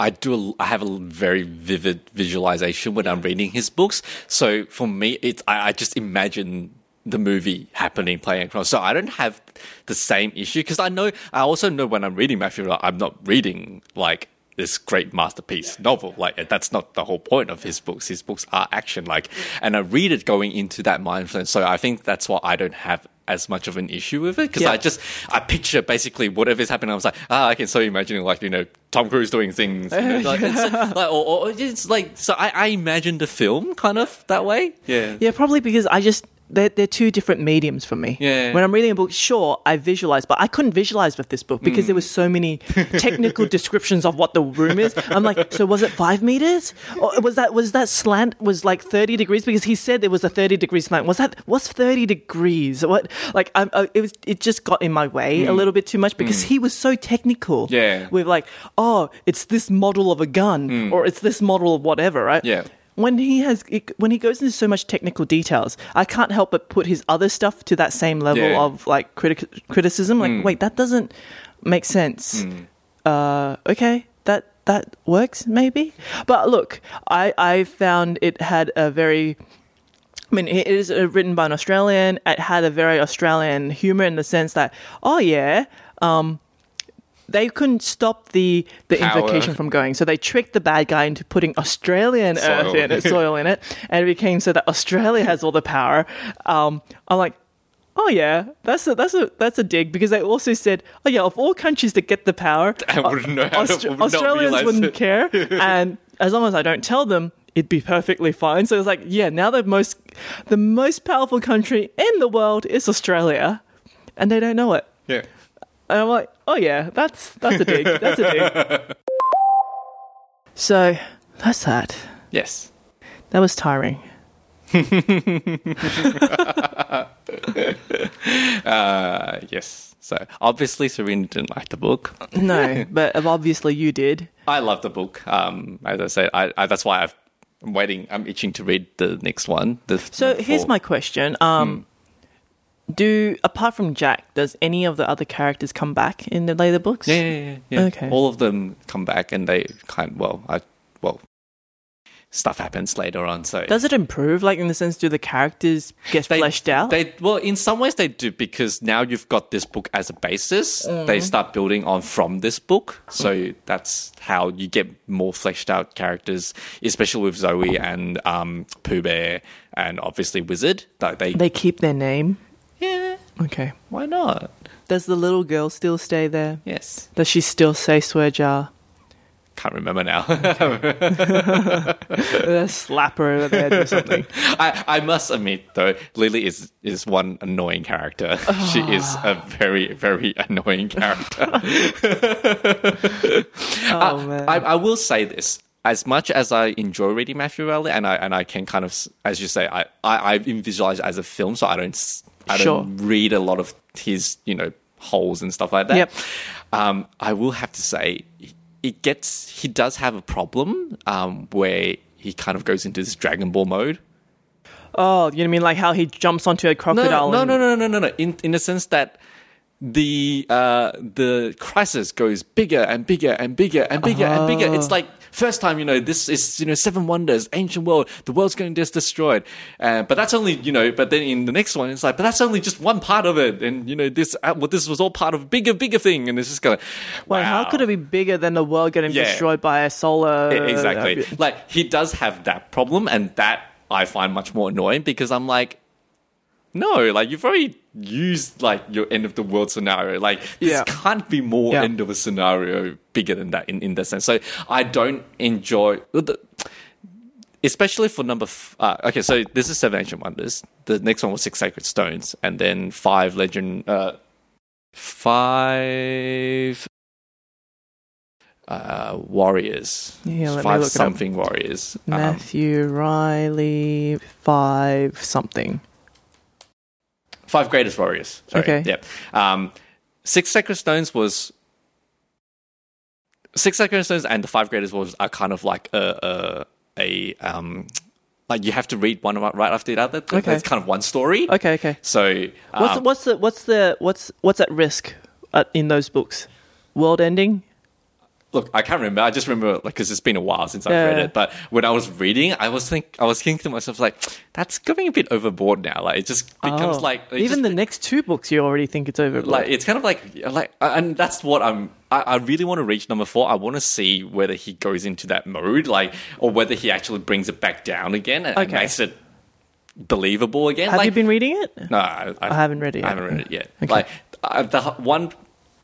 I do a, I have a very vivid visualization when I'm reading his books. So for me, it's I, I just imagine the movie happening playing across. So I don't have the same issue because I know I also know when I'm reading Matthew, Reilly, I'm not reading like this great masterpiece novel. Like that's not the whole point of his books. His books are action like, and I read it going into that mindfulness. So I think that's why I don't have as much of an issue with it because Yeah. I just I picture basically whatever's happening. I was like, ah, I can so imagine like you know Tom Cruise doing things, you know, like, it's, like or, or it's like so I, I imagine the film kind of that way. Yeah, Yeah, probably because I just they're, they're two different mediums for me. Yeah. When I'm reading a book, sure, I visualize, but I couldn't visualize with this book because there hmm. was so many technical descriptions of what the room is. I'm like, so was it five meters, or was that was that slant was like thirty degrees? Because he said there was a thirty degree slant. Was that what's thirty degrees? What like I, I, uh, it was? It just got in my way a hmm. little bit too much because hmm. he was so technical. Yeah. With like, oh, it's this model of a gun, or it's this model of whatever, right? Yeah. When he has when he goes into so much technical details, I can't help but put his other stuff to that same level Yeah. of like critic, criticism. Like, wait, that doesn't make sense. uh, okay, that that works maybe. But look, I I found it had a very I mean, it is uh, written by an Australian. It had a very Australian humor in the sense that, oh yeah, um, they couldn't stop the the Power. invocation from going, so they tricked the bad guy into putting Australian earth Soil. in it, soil in it, and it became so that Australia has all the power. Um, I'm like. Oh yeah, that's a that's a that's a dig because they also said, oh yeah, of all countries that get the power, I wouldn't know how to- Austra- would Australians wouldn't it. care, and as long as I don't tell them, it'd be perfectly fine. So it's like, yeah, now the most the most powerful country in the world is Australia, and they don't know it. Yeah. And I'm like, oh yeah, that's that's a dig. That's a dig. So that's that. Yes. That was tiring. Uh, yes. So obviously, Serena didn't like the book. No, but obviously you did. I love the book. Um, as I said, I, I that's why I've, I'm waiting. I'm itching to read the next one. The, So number here's my question. Um, do apart from Jack, does any of the other characters come back in the later books? Yeah, yeah, yeah, yeah. Okay. All of them come back, and they kind well, I well, stuff happens later on. So Does it improve? Like in the sense, do the characters get they, fleshed out? They well, in some ways they do because now you've got this book as a basis. Mm. They start building on from this book, so that's how you get more fleshed out characters, especially with Zoe and um, Pooh Bear, and obviously Wizard. That they, they keep their name. Yeah, Okay. why not? Does the little girl still stay there? Yes, Does she still say swear jar? can't remember now. Uh, slap her over the head or something. I, I must admit though, Lily is is one annoying character. She is a very very annoying character. Oh man. I, I will say this. As much as I enjoy reading Matthew Reilly, and I and I can kind of, as you say, I I, I visualize it as a film, so I don't s- I don't read a lot of his you know holes and stuff like that. Yep. Um, I will have to say, it gets he does have a problem um, where he kind of goes into this Dragon Ball mode. oh, you know I mean like how he jumps onto a No, crocodile? no, and- no, no, no, no, no. In in the sense that the uh, the crisis goes bigger and bigger and bigger and bigger and bigger. It's like first time, you know, this is you know seven wonders, ancient world, the world's going to get destroyed. Uh, but that's only you know. But then in the next one, it's like, but that's only just one part of it, and you know this uh, well, this was all part of a bigger, bigger thing, and it's just kind of Wait, how could it be bigger than the world getting Yeah. destroyed by a solar? E, exactly. uh, like he does have that problem, and that I find much more annoying because I'm like, no, like you've already used like your end of the world scenario. Like this Yeah. can't be more Yeah. end of a scenario bigger than that in in that sense. So I don't enjoy. The, Especially for number, f- uh, okay, so this is seven ancient wonders. The next one was six sacred stones, and then five legend, uh, five uh, warriors. Yeah, let me five look it up. something warriors. Um, Matthew Reilly five something. Five greatest warriors. Sorry. Okay. Yep. Um, six sacred stones was six sacred stones, and the five greatest warriors are kind of like a a, a um like you have to read one right after the other. Okay. It's kind of one story. Okay, okay. So What's um, what's the what's the what's what's at risk uh, in those books? World ending. Look, I can't remember. I just remember like because it's been a while since I've read it. But when I was reading, I was think I was thinking to myself like, that's going a bit overboard now. Like it just becomes Oh. like even just the next two books, you already think it's over. like it's kind of like like and that's what I'm. I, I really want to reach number four. I want to see whether he goes into that mode, like, or whether he actually brings it back down again and, and Okay. makes it believable again. have like, you been reading it? No, I, I haven't read it yet. I haven't read it yet. Okay. Like uh, the one,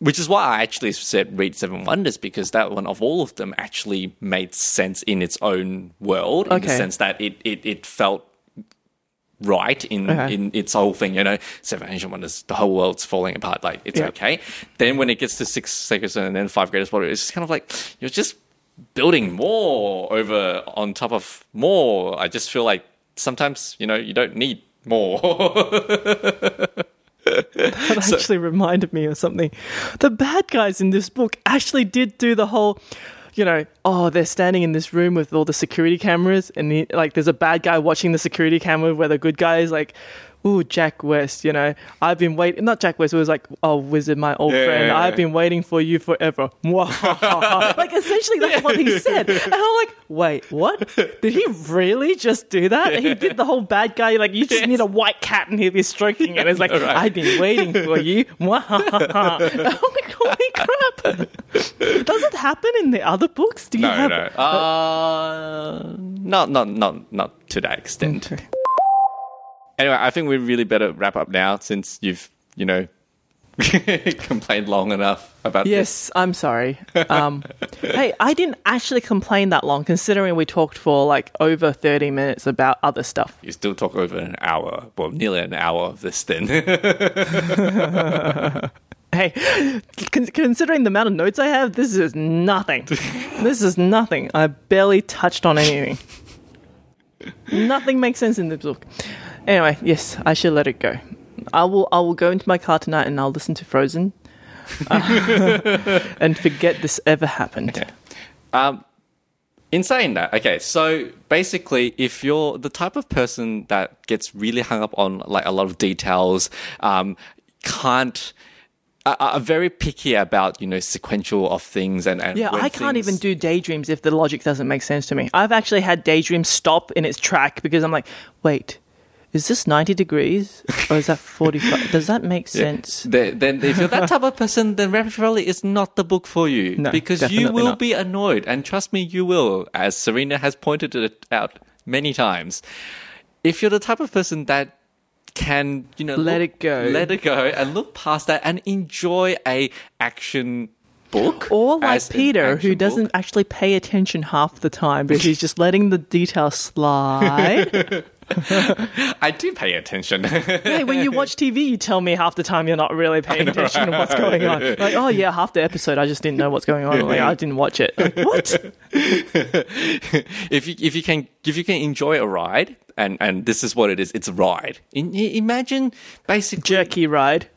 which is why I actually said read Seven Wonders because that one of all of them actually made sense in its own world in the sense that it it, it felt right in Okay. in its whole thing. You know, Seven Ancient Wonders, the whole world's falling apart. Like it's Yeah. okay. Then when it gets to Six Stone and then Five Greatest Warriors, it's just kind of like you're just building more over on top of more. I just feel like sometimes you know you don't need more. That actually reminded me of something. The bad guys in this book actually did do the whole, you know, oh, they're standing in this room with all the security cameras, and the, like there's a bad guy watching the security camera where the good guy is like ooh, Jack West, you know, I've been waiting. Not Jack West. It was like, oh, Wizard, my old Yeah, friend. yeah, I've been waiting for you forever. like essentially, that's what he said. And I'm like, wait, what? Did he really just do that? He did the whole bad guy. Like you just Yes. need a white cat and he'll be stroking it. It's like Right. I've been waiting for you. I'm like, holy crap! Does it happen in the other books? Do you No, have? no, uh, not, not, not, not to that extent. Okay. Anyway, I think we really better wrap up now since you've, you know, complained long enough about this. Yes, I'm sorry. Um, hey, I didn't actually complain that long, considering we talked for like over 30 minutes about other stuff. You still talk over an hour, well, nearly an hour of this then. Hey, con- considering the amount of notes I have, this is nothing. this is nothing. I barely touched on anything. nothing makes sense in this book. Anyway, yes, I should let it go. I will. I will go into my car tonight and I'll listen to Frozen, uh, and forget this ever happened. Um, in saying that, okay, so basically, if you're the type of person that gets really hung up on like a lot of details, um, can't. Are are very picky about you know sequential of things and, and Yeah, I can't things- even do daydreams if the logic doesn't make sense to me. I've actually had daydreams stop in its track because I'm like, wait, is this 90 degrees or is that 45? Does that make sense? Then, then if you're that type of person, then Rapid is not the book for you No, because you will not. be annoyed, and trust me, you will. As Serena has pointed it out many times, if you're the type of person that can, you know, Let look- it go. let it go, and look past that and enjoy a action book, Or like Peter, who book. doesn't actually pay attention half the time because he's just letting the details slide. I do pay attention. hey, when you watch TV, you tell me half the time you're not really paying attention to what's going on. Like, oh yeah, half the episode I just didn't know what's going on. Like, I didn't watch it. Like, what? if you if you can if you can enjoy a ride, and and this is what it is, it's a ride. In, imagine basically jerky ride.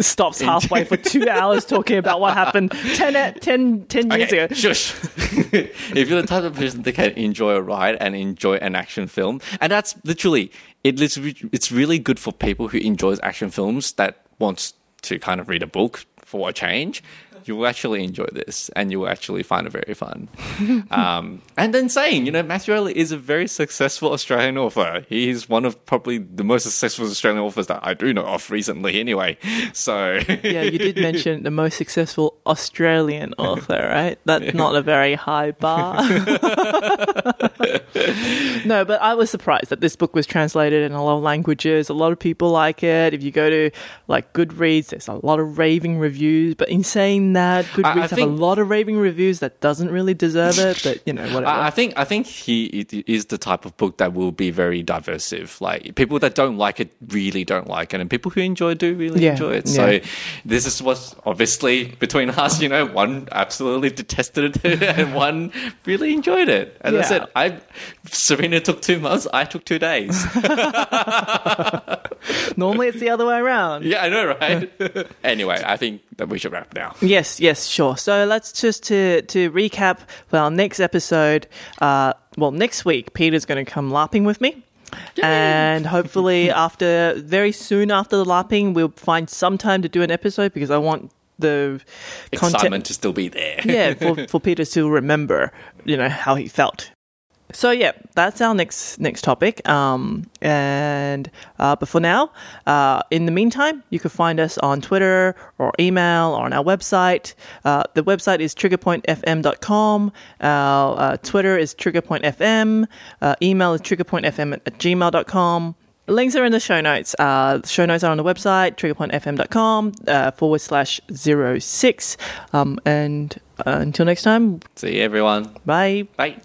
Stops halfway for two hours talking about what happened 10, e- 10, 10 years Okay, ago. shush. if you're the type of person that can enjoy a ride and enjoy an action film, and that's literally it. Literally, it's really good for people who enjoys action films that wants to kind of read a book for a change. You will actually enjoy this, and you will actually find it very fun. um, and then saying, you know, Matthew Reilly is a very successful Australian author. He's one of probably the most successful Australian authors that I do know of recently. Anyway, so Yeah, you did mention the most successful Australian author, right? That's not a very high bar. no, but I was surprised that this book was translated in a lot of languages. A lot of people like it. If you go to like Goodreads, there's a lot of raving reviews. But in saying that, Goodreads I have a lot of raving reviews that doesn't really deserve it. But you know, whatever. I I think I think he is the type of book that will be very diversive. Like people that don't like it really don't like it, and people who enjoy do really Yeah, enjoy it. yeah. So this is what's obviously between us. You know, one absolutely detested it, and one really enjoyed it. As I Yeah. said, I Serena took two months. I took two days. Normally, it's the other way around. yeah, I know, right? anyway, I think that we should wrap now. Yes, yes, sure. So let's just to to recap for our next episode. Uh, well, next week Peter's going to come lapping with me. And hopefully, after very soon after the lapping, we'll find some time to do an episode because I want the Excitement content. to still be there. yeah, for for Peter to remember, you know, how he felt. So yeah, that's our next next topic. Um, and uh, but for now, uh, in the meantime, you can find us on Twitter or email or on our website. Uh, the website is triggerpointfm.com. Our uh, Twitter is triggerpointfm. Uh, email is triggerpointfm at, at gmail.com. Links are in the show notes. Uh, show notes are on the website, triggerpointfm.com uh, forward slash zero six. Um, and uh, until next time, See you, everyone. bye. Bye.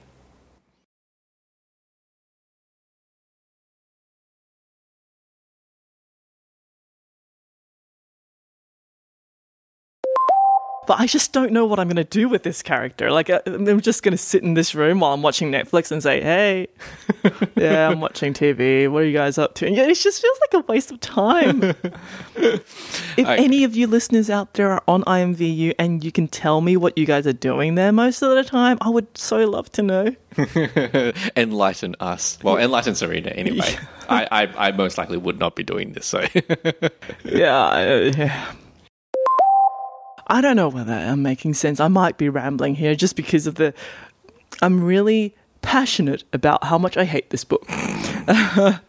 But I just don't know what I'm going to do with this character. Like, I- I'm just going to sit in this room while I'm watching Netflix and say, "Hey, yeah, I'm watching TV. What are you guys up to?" And yeah, it just feels like a waste of time. if I- any of you listeners out there are on IMVU and you can tell me what you guys are doing there most of the time, I would so love to know. enlighten us. Well, enlighten Serena anyway. I, I, I most likely would not be doing this. So yeah, uh, yeah. I don't know whether I'm making sense. I might be rambling here just because of the. I'm really passionate about how much I hate this book.